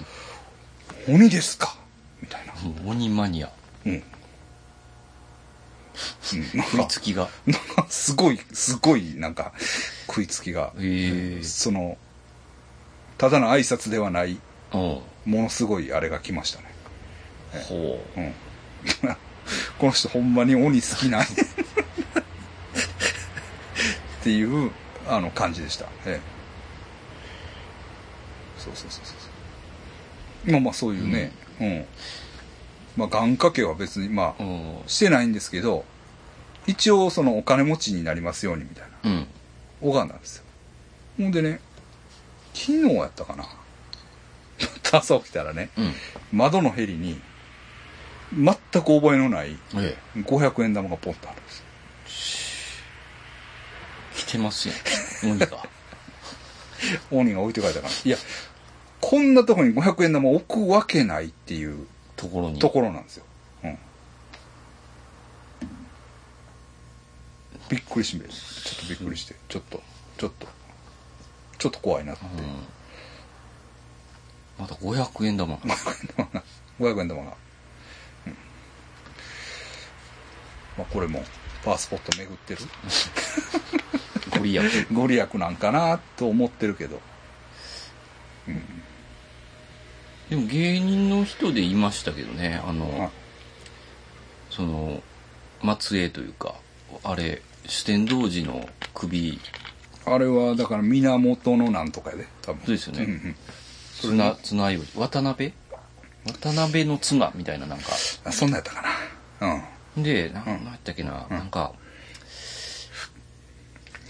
うん。鬼ですか？みたいな。鬼マニア。うん。[laughs] うん、なん食いか、つきが。なんかすごい、すごい、なんか、食いつきが、ええその、ただの挨拶ではない、ものすごいあれが来ましたね。ほうん。この人ほんまに鬼好きなんやっていう、あの、感じでした。ええ。そうそうそうそう。まあまあそういうね、うん。まあ願掛けは別に、まあう。、うん。してないんですけど、一応そのお金持ちになりますようにみたいなうん。拝んだんですよほんでね昨日やったかな [laughs] 朝起きたらねうん。窓のへりに全く覚えのないええ。500円玉がポンとあるんですよ来てますよ。鬼が。[laughs] 鬼が置いて帰ったからいやこんなとこに500円玉置くわけないっていうところに。ところなんですよ、うん、びっくりしめちょっとびっくりしてちょっとちょっとちょっと怖いなって、うん。また500円玉。[laughs] 500円玉。が、うん。まあ、これもパワースポット巡ってる。[laughs] ご利益。ご利益なんかなと思ってるけど。でも芸人の人でいましたけどね、ああの、その、末裔というか、あれ、主天童寺の首、あれはだから源のなんとかやで多分。そうですよね。んん。綱、綱より、渡辺？渡辺の綱みたいななんか。あそんなんやったかな。うん。で、ななんやったっけな、なんか、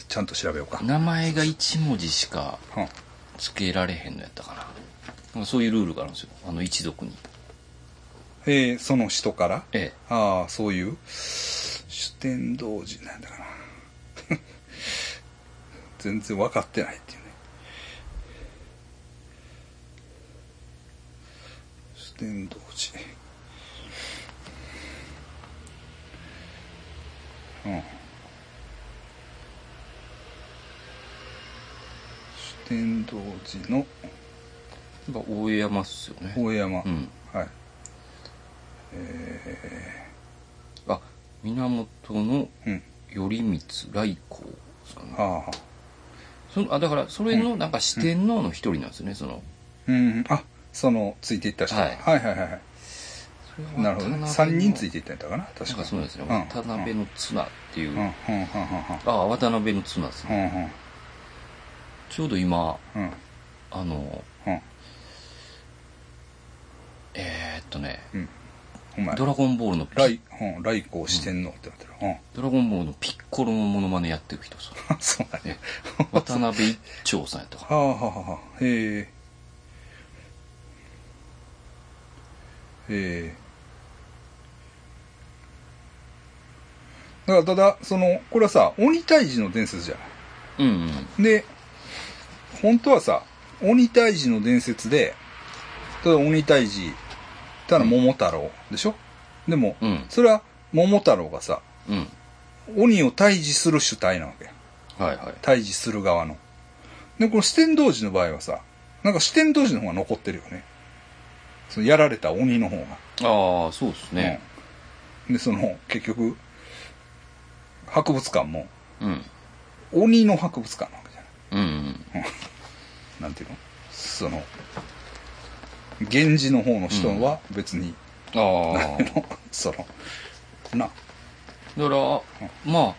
ちゃんと調べようか、名前が1文字しかうん。付けられへんのやったかな。なんかそういうルールがあるんですよ。あの一族に。えーその人から？えああそういう。主天童寺なんだかな全然分かってないっていうね。寺うん。主天童寺の。大江山っすよね。大山、うん。はい。あ、源のうん。頼光来光さん。はあはあそのあだからそれのなんか四天王の一人なんですよね、その。うん、あそのついていった人、ははいい、はいはい。はいなるほどね。3人ついてていったんやったかな？確かそうですね、うん渡辺の綱っていう、うん。うん。うん。あ渡辺の綱ですね、ん。ちょうど今あのうん。えー、っとねお前。ドラゴンボールのピ来うん来光四天王ってなってる。うん。ドラゴンボールのピッコロのモノマネやってる人さ。[laughs] そうだね。渡辺一長さんやったか。[laughs] はあはあはあ。はあへえ。ええ。だからただそのこれはさ鬼退治の伝説じゃないなうんうん。で、本当はさ、鬼退治の伝説で、ただ鬼退治、ただ桃太郎でしょ？でも、うんそれは桃太郎がさ、うん鬼を退治する主体なわけや。はいはい退治する側の。で、この四天童寺の場合はさ、なんか四天童寺の方が残ってるよね。そのやられた鬼の方が。ああそうですねうんで、その、結局、博物館も、うん鬼の博物館なわけじゃない。うんうんなんていうの？その、源氏の方の人は別に、ああ [laughs] その、な、だから、まあ、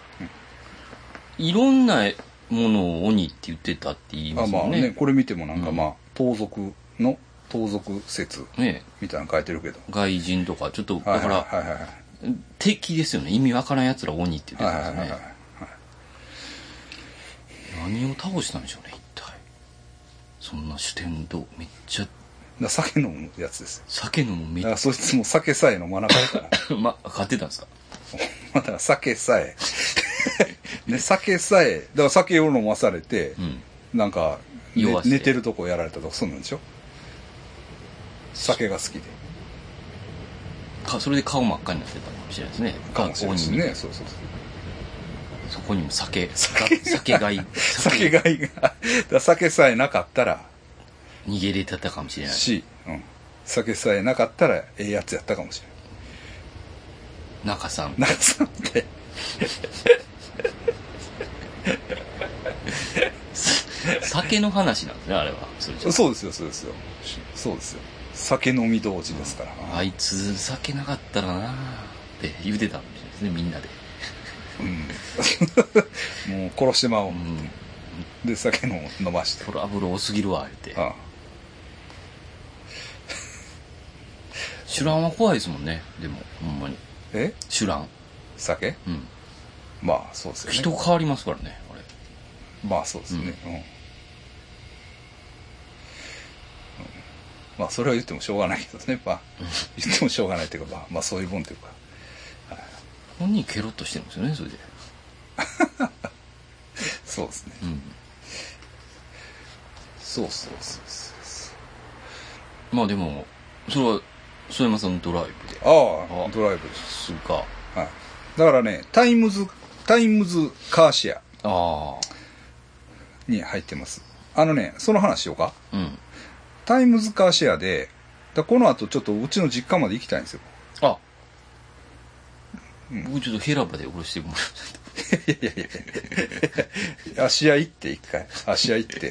いろんなものを鬼って言ってたって言いまあまあすよね。ね、これ見てもなんかうんまあ、盗賊の、盗賊説ねみたいなの書いてるけど。外人とか、ちょっと、はいだから、はいはいはい。敵ですよね。意味わからん奴ら鬼って言ってはいはいはいはいね。何を倒したんでしょうね、一体。そんな主天堂、めっちゃ、ら酒飲むやつですよ。酒飲むめっだからそいつも酒さえ飲まなかったら。[laughs] ま、買ってたんですか？[laughs] まあだ酒さえ、[laughs] ね、酒さえ、だから酒を飲まされて、うん。なんか、ね酔わせて寝てるとこやられたとかするんでしょ？酒が好きで。かそれで顔真っ赤になってたかもしれないですね。かもしれないし鬼にね。そうそうそう。そこにも酒、酒酒がい、酒がいが、だから酒さえなかったら、逃げれてたかもしれない。し、うん。酒さえなかったら、ええやつやったかもしれ中さん。ない。なんさって、[laughs] 酒の話なんですね、あれは。そそうですよ、そうですよ。そうですよ。酒飲み同時ですから。あいつ酒なかったらなって言うてたかもしれないですね、みんなで。うん。[laughs] もう殺してまおうう。ん。で、酒飲飲まして。トラブル多すぎるわ、言うて。あシュランは怖いですもんね、でも、ほんまに。え？シュラン。酒？うん。まあそうですよね。人変わりますからね、あれ。まあそうですね。うん、うん。まあそれは言ってもしょうがないけどね。まあ言ってもしょうがないっていうかまあ、まあそういうもんというか。本人ケロッとしてるんですよね、それで。[laughs] そうですね。うん。そうそうそうそう。まあでも、それは、曽山さんのドライブで。あああ。ドライブです。すか。はい。だからねタイムズタイムズカーシェアあに入ってます。あのねその話しようか。あ。うん。タイムズカーシェアでだこの後ちょっとうちの実家まで行きたいんですよ。あ、うん。僕ちょっとヘラバで降ろしてもらいやいやいや芦屋行って一回。芦屋行って。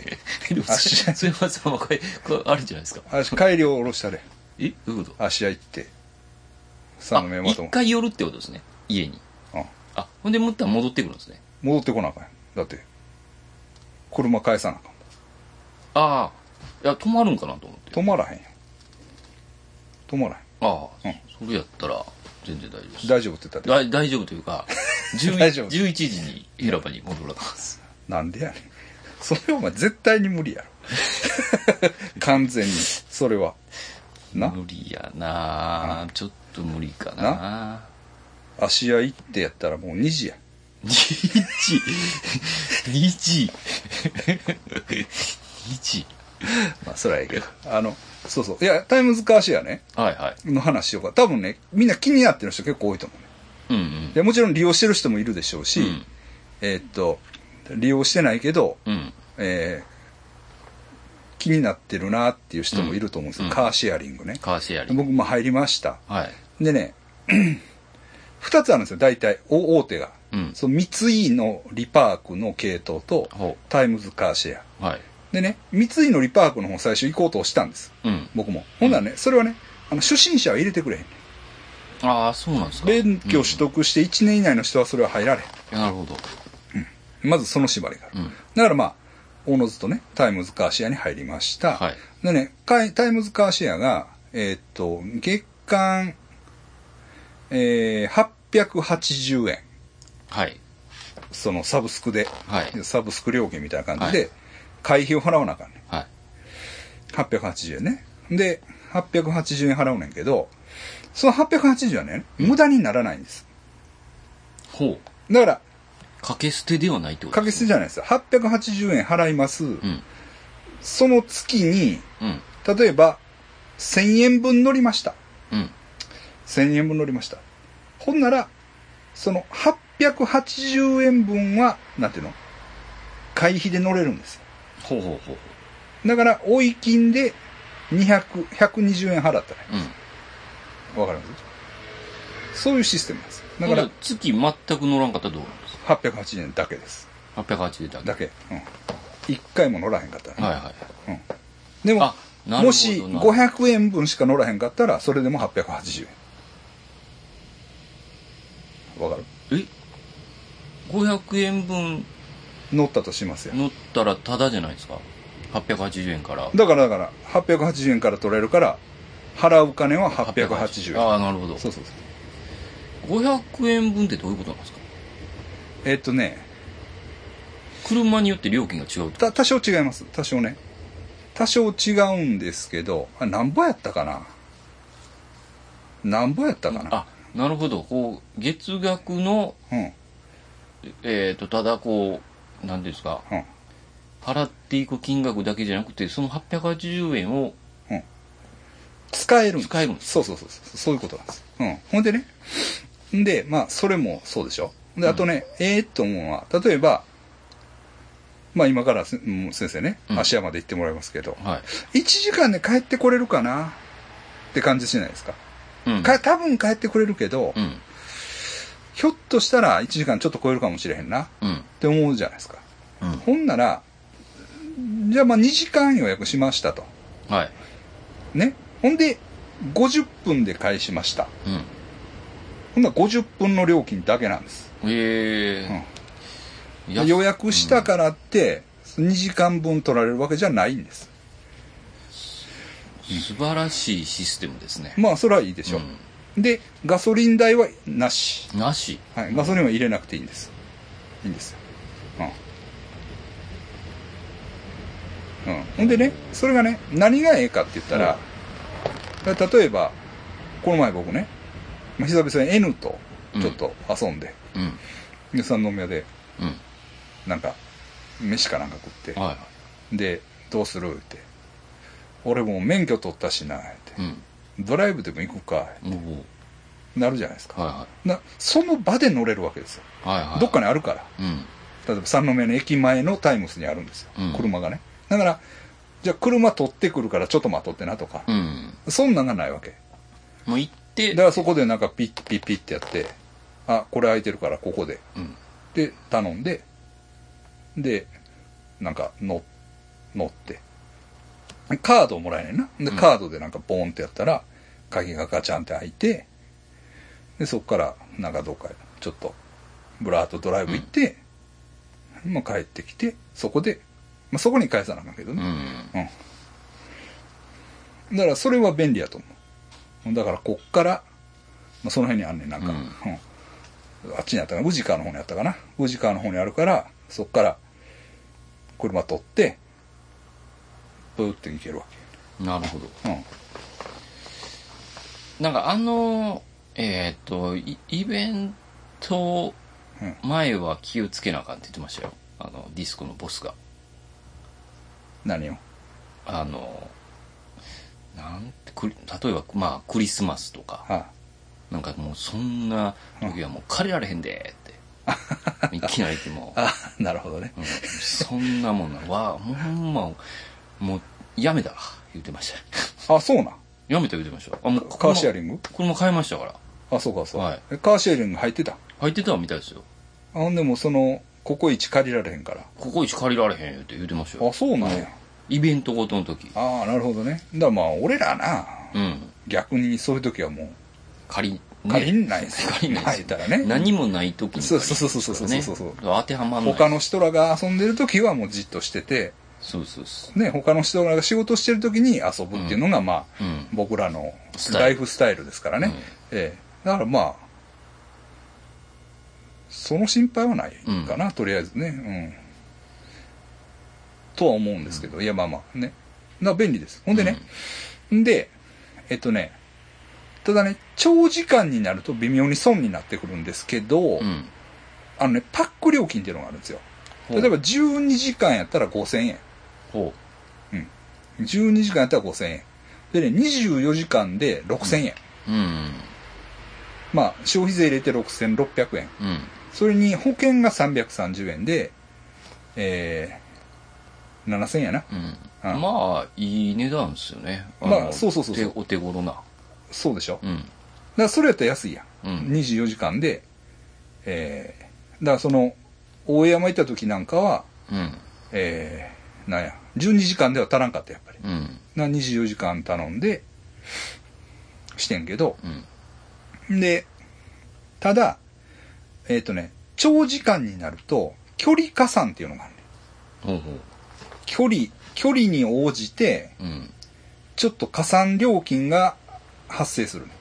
う。足曽山さんはこれ、これあるじゃないですか。足帰りを下ろしたれえどういうこと？芦屋行ってさあんの目元も一回寄るってことですね。家に。うんあ、ほんで、もったら戻ってくるんですね。戻ってこなあかんやんだって車返さなあかんああ。いや、止まるんかなと思って。止まらへんやん止まらへああ、うんそれやったら、全然大丈夫です。ん大丈夫って言ったらだ大丈夫というか、[laughs] 11大丈夫11時にヘラバに戻らなます。なんでやねんそれお前絶対に無理やろ [laughs] 完全にそれはな。無理やな。ちょっと無理かな。芦屋行ってやったらもう2時や。2時、[laughs] 2時、[laughs] 2時？まあそれはええけど。あのそうそう。いやタイムズカーシェアね。はいはい。の話しようか。多分ねみんな気になってる人結構多いと思うね。うんうん。でもちろん利用してる人もいるでしょうし、うん。えーっと利用してないけど、うん。えー気になってるなっていう人もいると思うんですよ、うんカーシェアリングねカーシェアリング。僕も入りましたはい。でね [clears throat] 2つあるんですよ大体お大手が、うん。その三井のリパークの系統とほタイムズカーシェアう。はい。でね三井のリパークの方最初行こうとしたんですうん。僕もほんならねそれはねあの初心者は入れてくれへんねああ、そうなんですか。勉強取得して1年以内の人はそれは入られへんなるほど。まずその縛りがある、うん。だからまあ大野津とねタイムズカーシェアに入りました、はい。でねタイムズカーシェアがえーっと月間えー、880円はい。そのサブスクで、はい。サブスク料金みたいな感じで、は会費を払わなあかんねはい。ん880円ねで880円払うねんけどその880円はね無駄にならないんですほう。だから掛け捨てではないってことかけ捨てじゃないです。よ880円払います、うん。その月にうん。例えば1000円分乗りました。うん。1000円分乗りました。ほんならその880円分はなんていうの？会費で乗れるんですよ。ほうほうほう。だから追い金で200 120円払ったらうん。わかります？そういうシステムなんです。だからら、月全く乗らんかったらどう880円だけですか ?880 だけ。だけうん1回も乗らへんかったらね、はいはい。でもあ、なるほどな。もし500円分しか乗らへんかったらそれでも880円わかる？え ?500 円分乗ったとしますよ乗ったらタダじゃないですか ?880 円から。だからだから880円から取れるから払う金は880円ああ、なるほど。そうそうそう500円分ってどういうことなんですか？えっとね車によって料金が違うと。た多少違います。多少ね。多少違うんですけどあなんぼやったかな？なんぼやったかな？あ、なるほど。こう、月額の、うん。えっ、と、ただこう、なんていうんですか、うん。払っていく金額だけじゃなくて、その880円を使えるんです。使えるんです。そうそうそうそう。そういうことなんです。うん。ほんでね。んでまあそれもそうでしょ？であとね、ええと思うのは例えばまあ今から先生ねうん芦屋まで行ってもらいますけど、はい。1時間で帰ってこれるかな？って感じしないですか、うん。か多分帰ってくれるけど、うん。ひょっとしたら1時間ちょっと超えるかもしれへんなっうん。て思うじゃないですかうん。ほんならじゃあまあ2時間予約しましたとはい。ね？ほんで50分で返しましたうん。ほんなら50分の料金だけなんです、ええで予約したからって2時間分取られるわけじゃないんです素晴らしいシステムですね。まあそれはいいでしょ、でガソリン代はなし、うんなし。はい、ガソリンは入れなくていいんですいいんですよ。うん。うん。ほんでね、それがね、何がええかって言ったら、例えば、この前僕ね、まあ、久々に N とちょっと遊んで、うん。で、三宮で、うん。なんか、飯かなんか食って、はいはで、どうするって。俺もう免許取ったしな、っい。て。うん。ドライブでも行くか、おおなるじゃないですか。はな、その場で乗れるわけですよ。いはい。はいはい。どっかにあるから。うん。例えば三宮の駅前のタイムスにあるんですよ。うん車がね。だから、じゃあ車取ってくるからちょっと待っとってなとか。うん。そんなんがないわけ。もう行って、だからそこでなんかピッピッピッってやって、あ、これ空いてるからここで。うん。で、頼んで、で、なんか乗、乗って。カードをもらえないな。で、うんカードでなんかボーンってやったら、鍵がガチャンって開いて、で、そこからなんかどっかちょっと、ブラーっとドライブ行って、まあ帰ってきて、そこで、まあそこに返さなあかんけどうね。ん。うん。だからそれは便利やと思う。だからこっから、まあ、その辺にあんねん、なんか、うんうんあっちにあったかな、宇治川の方にあったかな。宇治川の方にあるから、そっから、車取って、ブーって行けるわなるほど。け。うん。なんかあの、えーっと、イイベントうん前は気をつけなあかんって言ってましたよ。あの、ディスコのボスが。何を？あの、なんて、例えば、まあ、クリスマスとか、はなんかもうそんな時はもう借りられへんでって。いきなり言っても、あ、[laughs] あ、なるほどね。うんそんなもんなわ、もうほんま、もう、やめた、言ってました。あ、そうなん？やめた言ってました。あ、もう、カーシェアリング？車買いましたから。あ、そうか、そう。はいえカーシェアリング入ってた？入ってたみたいですよ。あほんでもその、ココイチ借りられへんから。ここ一借りられへん言って言ってましたよ。あ、そうなんや。イベントごとの時。ああ、なるほどね。だからまあ、俺らな、うん。逆にそういう時はもう、借り、ね借りんないですよ。借りないたらね。何もない時にそうそうそうそうそうそうそうね当てはまんない。他の人らが遊んでる時はもうじっとしてて、そうそうそう。ね、他の人らが仕事してる時に遊ぶっていうのが、まあ、うん。僕らのライフスタイルですからね。うんええ。だからまあ、その心配はないかな、とりあえずね。うん。とは思うんですけど、いやまあまあね。だから便利です。ほんでね、んで、えっとね、ただね、長時間になると微妙に損になってくるんですけど、うん。あのね、パック料金っていうのがあるんですよ。例えば12時間やったら5000円。ほ12時間やったら5000円。でね、24時間で6000円。う。うん。まあ、消費税入れて6600円。うん。それに保険が330円で、えー、7000円やな。うん。うんまあ、いい値段ですよね。まあのそうそうそうそう手お手頃な。そうでしょ？だかうん。らそれやったら安いやん。うん24時間で、えー、だからその、大山行った時なんかは、うん。えー、なんや、12時間では足らんかった、やっぱり。うん。な24時間頼んで、してんけど、うん。で、ただ、えっ、とね、長時間になると、距離加算っていうのがあるね。ほうほう。距離、距離に応じて、うん。ちょっと加算料金が発生するね。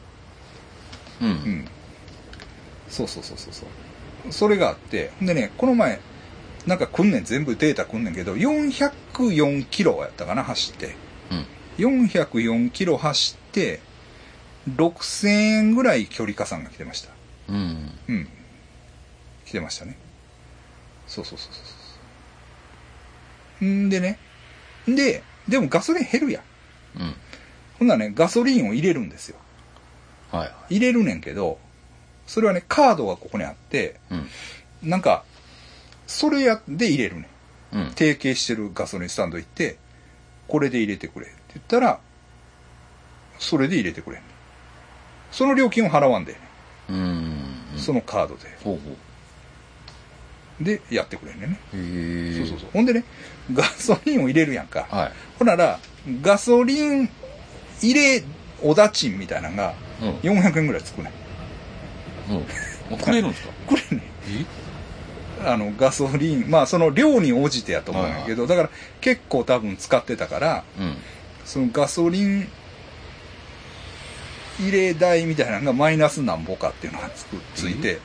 う。うんん。そうそうそうそうそう。それがあって、でね、この前、なんか来んねん、全部データ来んねんけど、404キロやったかな、走って。うん。404キロ走って、6000円ぐらい距離加算が来てました。うん。うん。来てましたね。そうそうそうそうそう。んでね。で、でもガソリン減るやん。うん。ほんならね、ガソリンを入れるんですよ。はいは入れるねんけど、それはね、カードがここにあって、い。うん。なんか、それや、で入れるねん。うん。提携してるガソリンスタンド行って、これで入れてくれって言ったら、それで入れてくれんねんその料金を払わんで、うん。そのカードで。ほうほう。で、やってくれんね。そうそうそう。ほんでね、ガソリンを入れるやんか。はい。ほんなら、ガソリン入れ、おだちんみたいなのがうん。400円ぐらいつくねん。うん。くれるんですか？[laughs] これね、え？あの、ガソリン、まあその量に応じてやと思うんやけど、だから結構多分使ってたから、うん。そのガソリン入れ代みたいなのがマイナスなんぼかっていうのがつくついて、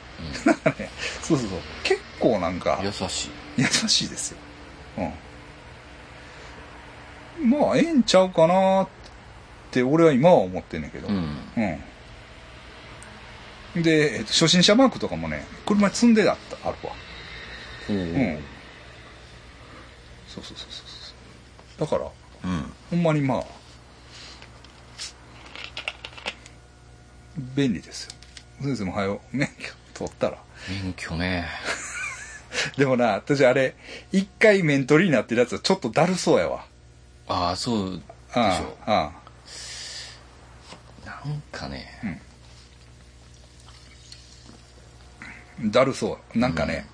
だ [laughs] からね、そうそうそう、結構なんか優しい優しいですよ。うん。まあ、ええんちゃうかなって俺は今は思ってんねんけど。うんうん。で、えっと、初心者マークとかもね、車に積んであった、あるわ。ほううん。そうそうそうそうそう。だから、うんほんまにまあ、便利ですよ。先生も早う免許取ったら。免許ね [laughs] でもな、私あれ、一回面取りになってるやつはちょっとだるそうやわ。ああそうでしあょあ、あなんかねあ、だるそう。なんかね、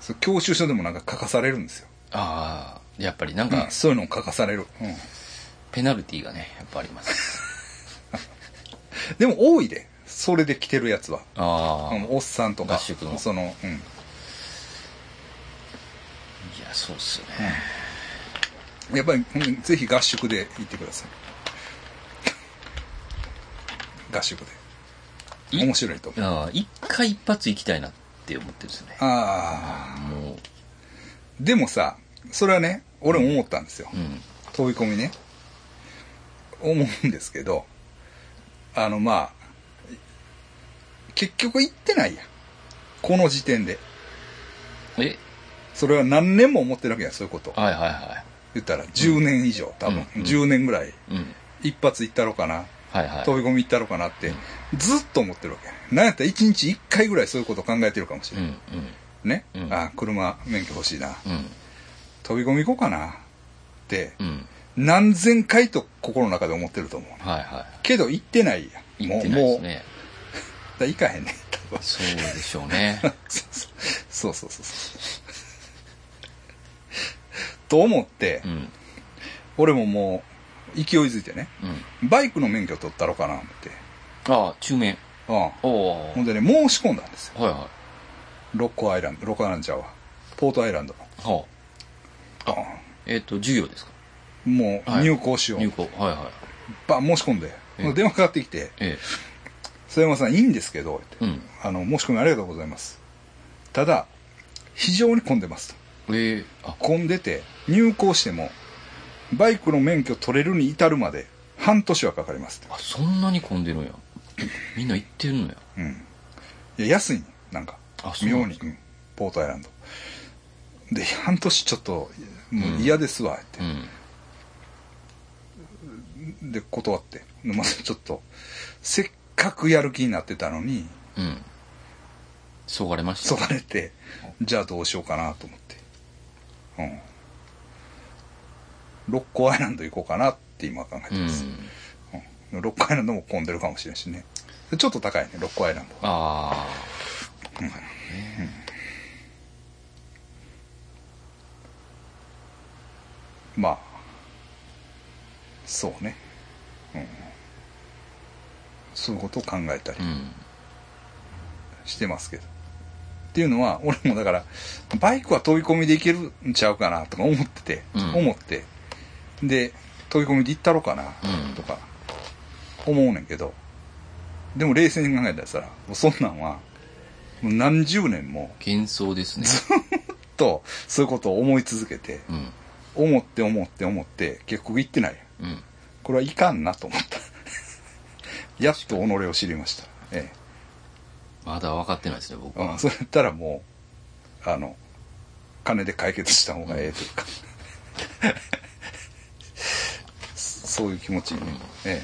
そう教習所でもなんか書かされるんですよ。ああやっぱりなんうんかそういうのを書かされる。うん。ペナルティーがねやっぱあります [laughs] でも多いで、それで来てるやつは。ああ、うんおっさんとか。合宿のその、うん。いやそうっすよね、やっぱり、うんぜひ合宿で行ってください。合宿で。い面白いと思う。ああ一回一発行きたいなって思ってるんですよねああ。もうでもさ、それはね、俺も思ったんですよ。うん飛び込みね。思うんですけど、あのまあ、結局行ってないやん。この時点で。え？それは何年も思ってるわけやん、そういうこと。はいはいは言ったら10年以上、多分。うん10年ぐらい。一発行ったろかな。はいはい飛び込み行ったろかなって、ずっと思ってるわけなんやったら1日1回ぐらいそういうこと考えてるかもしれない。うんうんね、うんあ車免許欲しいな。うん飛び込み行こうかな。って、うん何千回と心の中で思ってると思う。はいはけど行ってないやん。いもう、行ってないでもう、すねだ行かへんね。多分そうでしょうねそう [laughs] そうそうそうそう。と思ってう、ん俺ももう、勢いづいてね、うんバイクの免許取ったろかな、思って。ああ中面うん。ほんでね、申し込んだんですよ。はいはロッコアイランド、ロッコアイランドちゃうわ。ポートアイランドの。いはあえっ、と授業ですか？うんもうはい入校しよう。入校はいはいば申し込んで、ええ電話かかってきて、え須山さんいいんですけど、ってえうんあの、申し込みありがとうございます。ただ、非常に混んでますと。ええあ混んでて、入校しても、バイクの免許取れるに至るまで、半年はかかりますと。あそんなに混んでるんやみんな行ってるのやうん。いや、安いねなんか。あそう妙に、うんポートアイランド。で、半年ちょっと、もう嫌ですわ、ってう。んで、断って。まずちょっと、せっかくやる気になってたのに、うんそがれましたそがれて、じゃあどうしようかなと思って。うん。六甲アイランド行こうかなって今考えてうんます。うん。六甲アイランドも混んでるかもしれんしね。ちょっと高いね、六甲アイランド。あまあ、そうね。うん。そういうことを考えたりしてますけど。っていうのは、俺もだから、バイクは飛び込みで行けるんちゃうかなとか思ってて、うん思って、で、飛び込みで行ったろかなうんとか、思うねんけど、でも冷静に考えたらさ、もうそんなんは、もう何十年も、幻想ですねと、そういうことを思い続けて、うん思って思って思って、結局行ってない。うんこれはいかんなと思った。やっと己を知りました。えまだ分かってないですね僕え。うはん、それやったらもう、あの、金で解決した方がええというか。そういう気持ちに、うんえ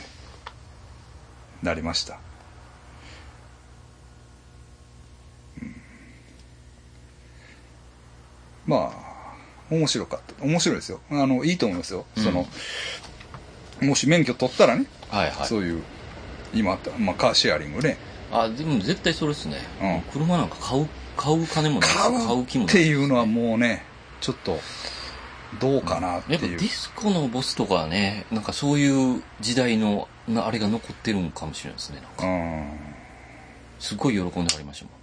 え、なりました。うんまあ、面白かった。面白いですよ。あの、いいと思いますよ。うんその、もし免許取ったらね、はいはいそういう、今あった、まあ、カーシェアリングね。あでも絶対それですね、うん車なんか買う買う金もないし買買うう気もないっていうのはもうね、ちょっと、どうかなってやっぱデいう。ィスコのボスとかはねなんかそういう時代のなあれが残ってるんかもしれないですねなんかうん。すごい喜んではりましたもん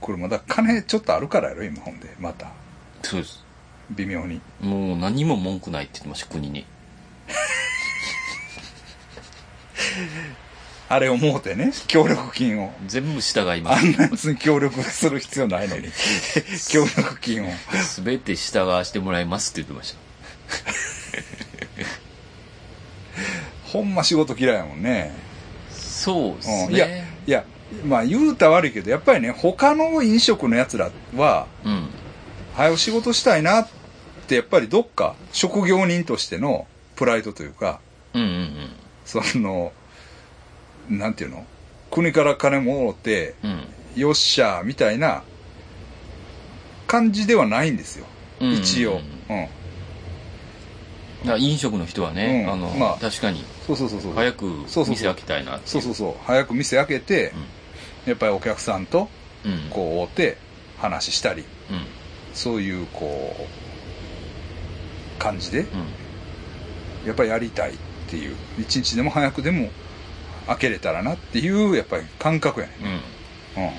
これまだ金ちょっとあるからやろ、今ほんで。また。そうです微妙に。もう何も文句ないって言ってました国に [laughs] あれをもうてね、協力金を。全部従いまあすんなやつに協力する必要ないのに。[laughs] 協力金を。全て従わしてもらいますって言ってました [laughs] ほんま仕事嫌いやもんね。そうですうん、いや、ねいや、まあ言うたら悪いけど、やっぱりね、他の飲食の奴らは、うん早く仕事したいなって、やっぱりどっか、職業人としてのプライドというか、うんうんうんその、なんていうの？国から金もろって、うん。よっしゃーみたいな感じではないんですよ。うん。一応。うん。だから飲食の人はね、うん。あの、まあ。確かにそうそうそうそう。早く店開けたいなってそうそうそう。早く店開けて、やっぱりお客さんと、うんうん。こう、会うて、話したり、うん。そういう、こう、感じで、うん。やっぱりやりたいっていう、一日でも早くでも開けれたらなっていう、やっぱり感覚やね。うんうん。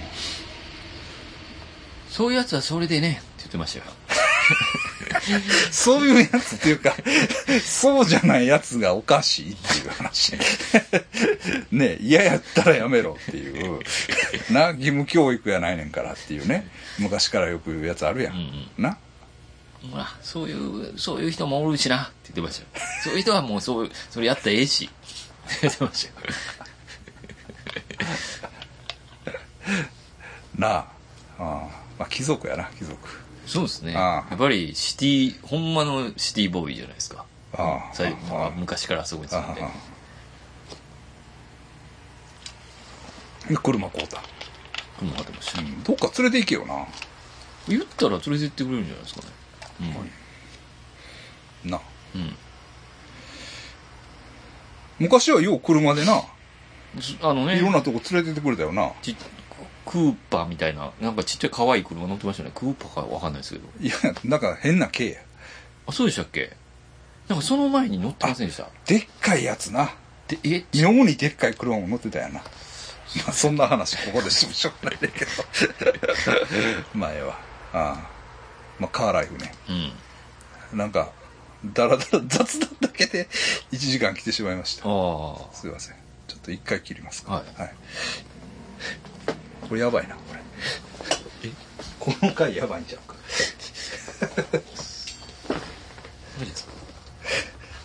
そういうやつはそれでねって言ってましたよ [laughs] そういうやつっていうか、そうじゃないやつがおかしいっていう話。[laughs] ね嫌やったらやめろっていう。な、義務教育やないねんからっていうね。昔からよく言うやつあるやん。うんな。ほらそういうそういう人もおるしなって言ってましたよそういう人はもうそうそれやったらええしってましたよなあ。ああ。まあ、貴族やな、貴族。そうですね。やっぱりシティほんまのシティボーイじゃないですか。ああ。昔からあそこに住んでああ。で車買うた。車買ってました。うん。どっか連れて行けよな。言ったら連れてってくれるんじゃないですかね。な。うん、うん昔はよう車でな、すあのねいろんなとこ連れてってくれたよな。ちクーパーみたいななんかちっちゃい可愛い車乗ってましたねクーパーかわかんないですけどいや、なんか変な軽や。あそうでしたっけ？なんかその前に乗ってませんでした？でっかいやつな。でえ妙にでっかい車も乗ってたやな。まあ、そんな話ここでしてもしょうがないねんけど。[laughs] まあ、ええわ。ああ。まあ、カーライフね。うんなんか、だらだら雑談だけで1時間来てしまいました。すいません。ちょっと一回切りますか。はいこれやばいな、これ。え？[laughs] この回やばいんちゃうか？